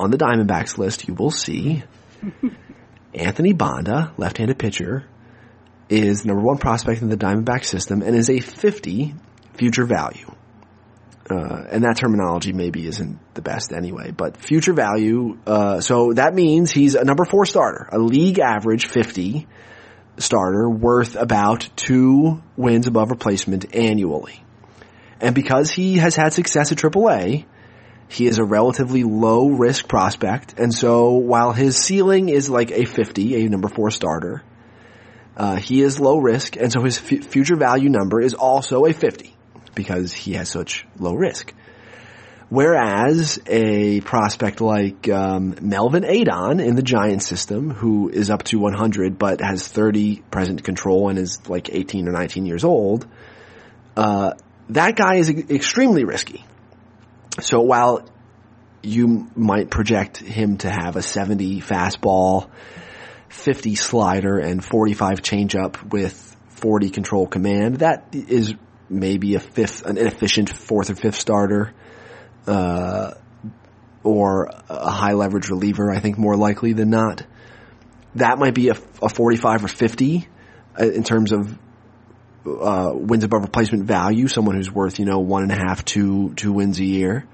on the Diamondbacks list, you will see Anthony Banda, left-handed pitcher, is number one prospect in the Diamondback system and is a 50 future value. Uh, and that terminology maybe isn't the best anyway, but future value, uh, so that means he's a number four starter, a league average 50 starter worth about two wins above replacement annually. And because he has had success at AAA, he is a relatively low risk prospect, and so while his ceiling is like a 50, a number four starter, uh, he is low risk, and so his f- future value number is also a 50 because he has such low risk. Whereas a prospect like um, Melvin Adon in the Giant system, who is up to 100 but has 30 present control and is like 18 or 19 years old, uh, that guy is extremely risky. So while you might project him to have a 70 fastball, 50 slider, and 45 changeup with 40 control command, that is maybe a fifth, an inefficient fourth or fifth starter, uh, or a high leverage reliever, I think more likely than not. That might be a, a 45 or 50 uh, in terms of uh, wins above replacement value, someone who's worth, you know, one and a half, two, two wins a year.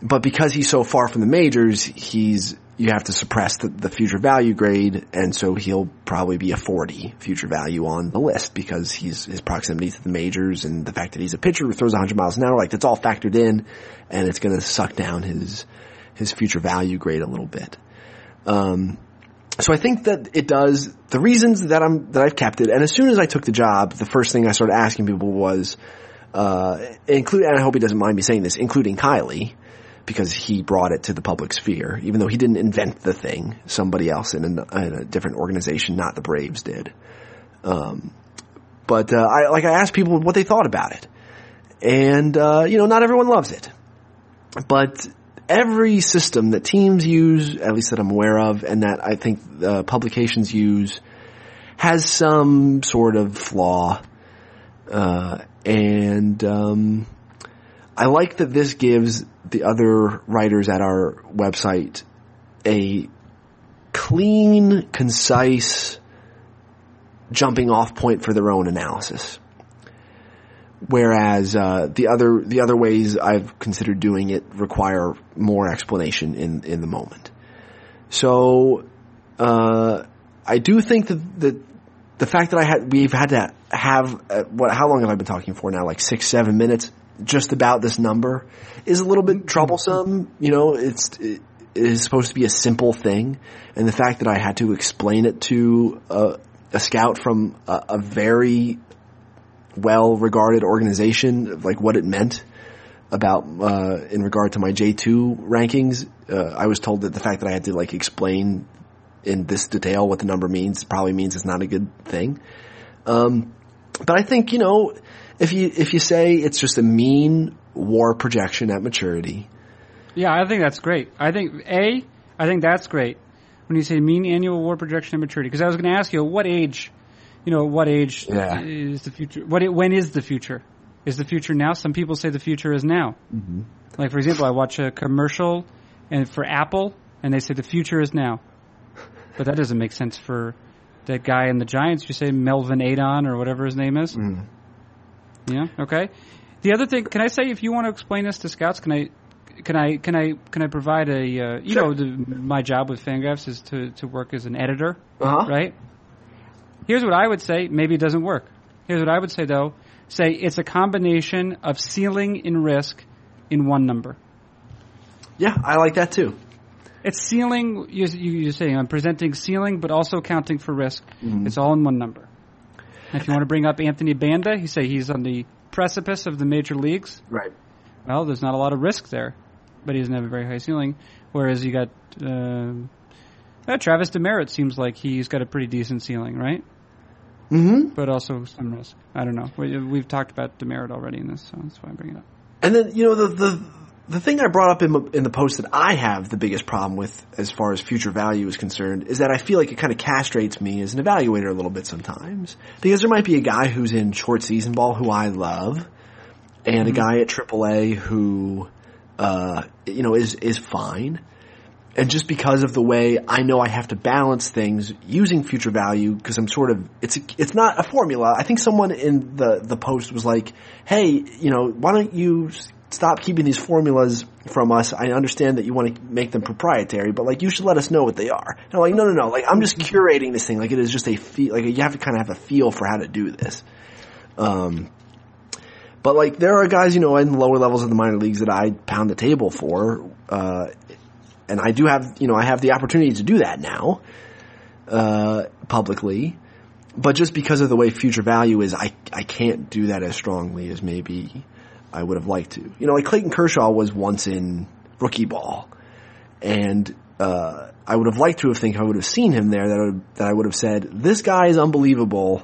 But because he's so far from the majors, he's, you have to suppress the, the future value grade, and so he'll probably be a 40 future value on the list because he's, his proximity to the majors and the fact that he's a pitcher who throws 100 miles an hour, like that's all factored in, and it's gonna suck down his, his future value grade a little bit. Um, so I think that it does the reasons that I'm that I've kept it. And as soon as I took the job, the first thing I started asking people was, uh, include, and I hope he doesn't mind me saying this, including Kiley, because he brought it to the public sphere, even though he didn't invent the thing. Somebody else in a, in a different organization, not the Braves, did. Um, but uh, I like I asked people what they thought about it, and uh, you know, not everyone loves it, but every system that teams use, at least that I'm aware of, and that I think uh, publications use, has some sort of flaw. Uh, and um, I like that this gives the other writers at our website a clean, concise jumping off point for their own analysis. Whereas uh, the other the other ways I've considered doing it require more explanation in in the moment. So uh, I do think that the the fact that I had we've had to have uh, what how long have I been talking for now like six seven minutes just about this number is a little bit troublesome. You know, it's it, it is supposed to be a simple thing, and the fact that I had to explain it to a, a scout from a, a very well regarded organization, like what it meant about uh, in regard to my J two rankings. Uh, I was told that the fact that I had to like explain in this detail what the number means probably means it's not a good thing. Um, but I think you know if you if you say it's just a mean war projection at maturity. Yeah, I think that's great. I think a, I think that's great when you say mean annual war projection at maturity. Because I was going to ask you, what age, you know, what age Yeah. is the future? What when is the future? Is the future now? Some people say the future is now. Mm-hmm. Like for example, I watch a commercial and for Apple, and they say the future is now. But that doesn't make sense for that guy in the Giants. You say Melvin Adon or whatever his name is. Yeah. Okay. The other thing, can I say if you want to explain this to scouts, can I? Can I can I can I provide a uh, you Sure. know the, my job with Fangraphs is to, to work as an editor, Uh-huh. right? Here's what I would say. Maybe it doesn't work. Here's what I would say though. Say it's a combination of ceiling and risk in one number. Yeah, I like that too. It's ceiling. You, you, you're saying I'm presenting ceiling, but also counting for risk. It's all in one number. And if you want to bring up Anthony Banda, you say he's on the precipice of the major leagues. Right. Well, there's not a lot of risk there, but he doesn't have a very high ceiling. Whereas you got uh, uh, Travis Demeritte seems like he's got a pretty decent ceiling, right? Mm-hmm. But also some risk. I don't know. We, we've talked about Demeritte already in this, so that's why I bring it up. And then you know the the the thing I brought up in the- in the post that I have the biggest problem with as far as future value is concerned is that I feel like it kind of castrates me as an evaluator a little bit sometimes because there might be a guy who's in short season ball who I love and a guy at AAA who uh, you know is is fine. And just because of the way I know I have to balance things using future value, because I'm sort of, it's, it's not a formula. I think someone in the, the post was like, hey, you know, why don't you stop keeping these formulas from us? I understand that you want to make them proprietary, but like you should let us know what they are. And I'm like, no, no, no, like I'm just curating this thing. Like it is just a feel, like you have to kind of have a feel for how to do this. Um, but like there are guys, you know, in lower levels of the minor leagues that I pound the table for, uh, and I do have, you know, I have the opportunity to do that now, uh, publicly. But just because of the way future value is, I, I can't do that as strongly as maybe I would have liked to. You know, like Clayton Kershaw was once in rookie ball. And, uh, I would have liked to have think I would have seen him there that I would, that I would have said, this guy is unbelievable.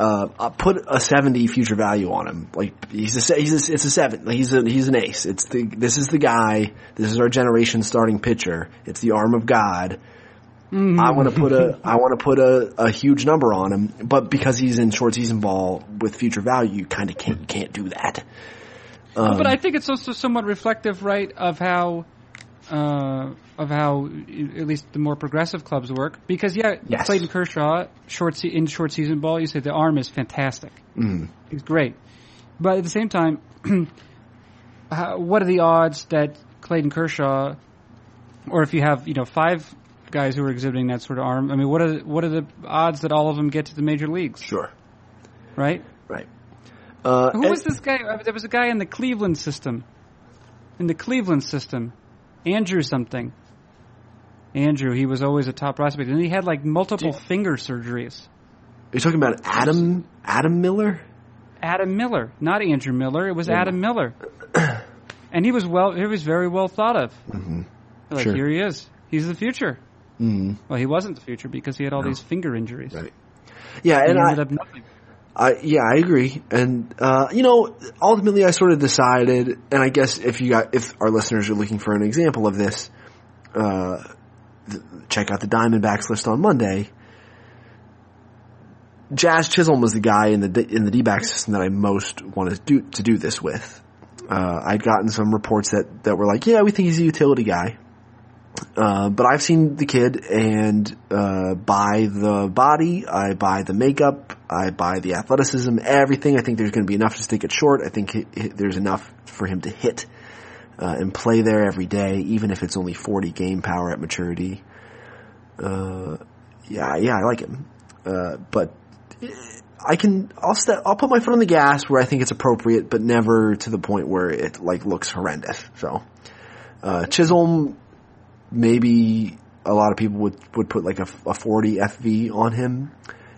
Uh, put a 70 future value on him. Like, he's a, he's a, it's a seven. Like, he's a, he's an ace. It's the, this is the guy. This is our generation starting pitcher. It's the arm of God. I want to put a, I want to put a, a huge number on him, but because he's in short season ball with future value, you kind of can't, you can't do that. Um, but I think it's also somewhat reflective, right, of how, uh, of how at least the more progressive clubs work. Because yeah, Yes. Clayton Kershaw, short se- in short season ball, you say the arm is fantastic. Mm. He's great, but at the same time, how, what are the odds that Clayton Kershaw, or if you have you know five guys who are exhibiting that sort of arm, I mean, what are the, what are the odds that all of them get to the major leagues, Sure. right? Right. Uh, Who was this guy? There was a guy in the Cleveland system. In the Cleveland system, Andrew something. Andrew, he was always a top prospect, and he had like multiple finger surgeries. Are you talking about Adam, Adam Miller? Adam Miller, not Andrew Miller. It was Adam Miller, and he was well. He was very well thought of. Like Mm-hmm. Sure. here he is. He's the future. Mm. Well, he wasn't the future because he had all these finger injuries. Right. Yeah, He and I, ended up nothing. I yeah, I agree, and uh, you know, ultimately, I sort of decided, and I guess if you got if our listeners are looking for an example of this, uh, th- check out the Diamondbacks list on Monday. Jazz Chisholm was the guy in the in the D-back system that I most wanted to do to do this with. Uh, I'd gotten some reports that that were like, yeah, we think he's a utility guy. Uh, but I've seen the kid and, uh, buy the body, I buy the makeup, I buy the athleticism, everything. I think there's going to be enough to stick it short. I think he, he, there's enough for him to hit, uh, and play there every day, even if it's only 40 game power at maturity. Uh, yeah, yeah, I like him. Uh, but I can, I'll I'll put my foot on the gas where I think it's appropriate, but never to the point where it like looks horrendous. So, uh, Chisholm, maybe a lot of people would, would put like a, a 40 FV on him.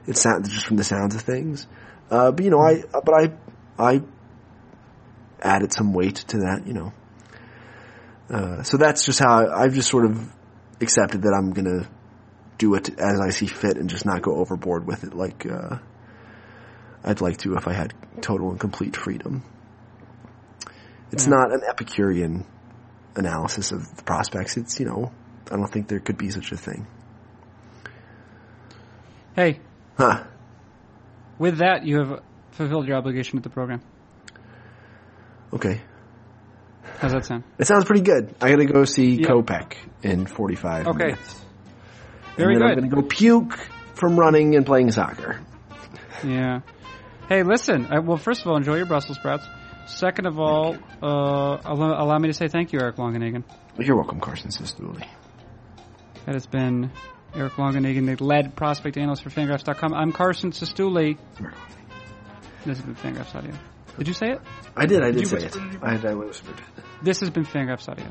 It sounds just from the sounds of things. Uh, but you know, I, but I, I added some weight to that, you know. Uh, so that's just how I, I've just sort of accepted that I'm gonna do it as I see fit and just not go overboard with it like, uh, I'd like to if I had total and complete freedom. It's Yeah. not an Epicurean analysis of the prospects. It's, you know, I don't think there could be such a thing. Hey, Huh. with that, you have fulfilled your obligation to the program. Okay. How's that sound? It sounds pretty good. I gotta go see Yeah. Kopech in 45 Okay. minutes. Very and then good. I'm gonna go puke from running and playing soccer. Yeah. Hey, listen. I, well, first of all, enjoy your Brussels sprouts. Second of all, uh, allow, allow, me to say thank you, Eric Longenhagen. You're welcome, Carson Cistulli. That has been Eric Longenhagen, the lead prospect analyst for Fangraphs.com. I'm Carson Cistulli. This has been Fangraphs Audio. Did you say it? I did. I did, did say it. I, I whispered. This has been Fangraphs Audio.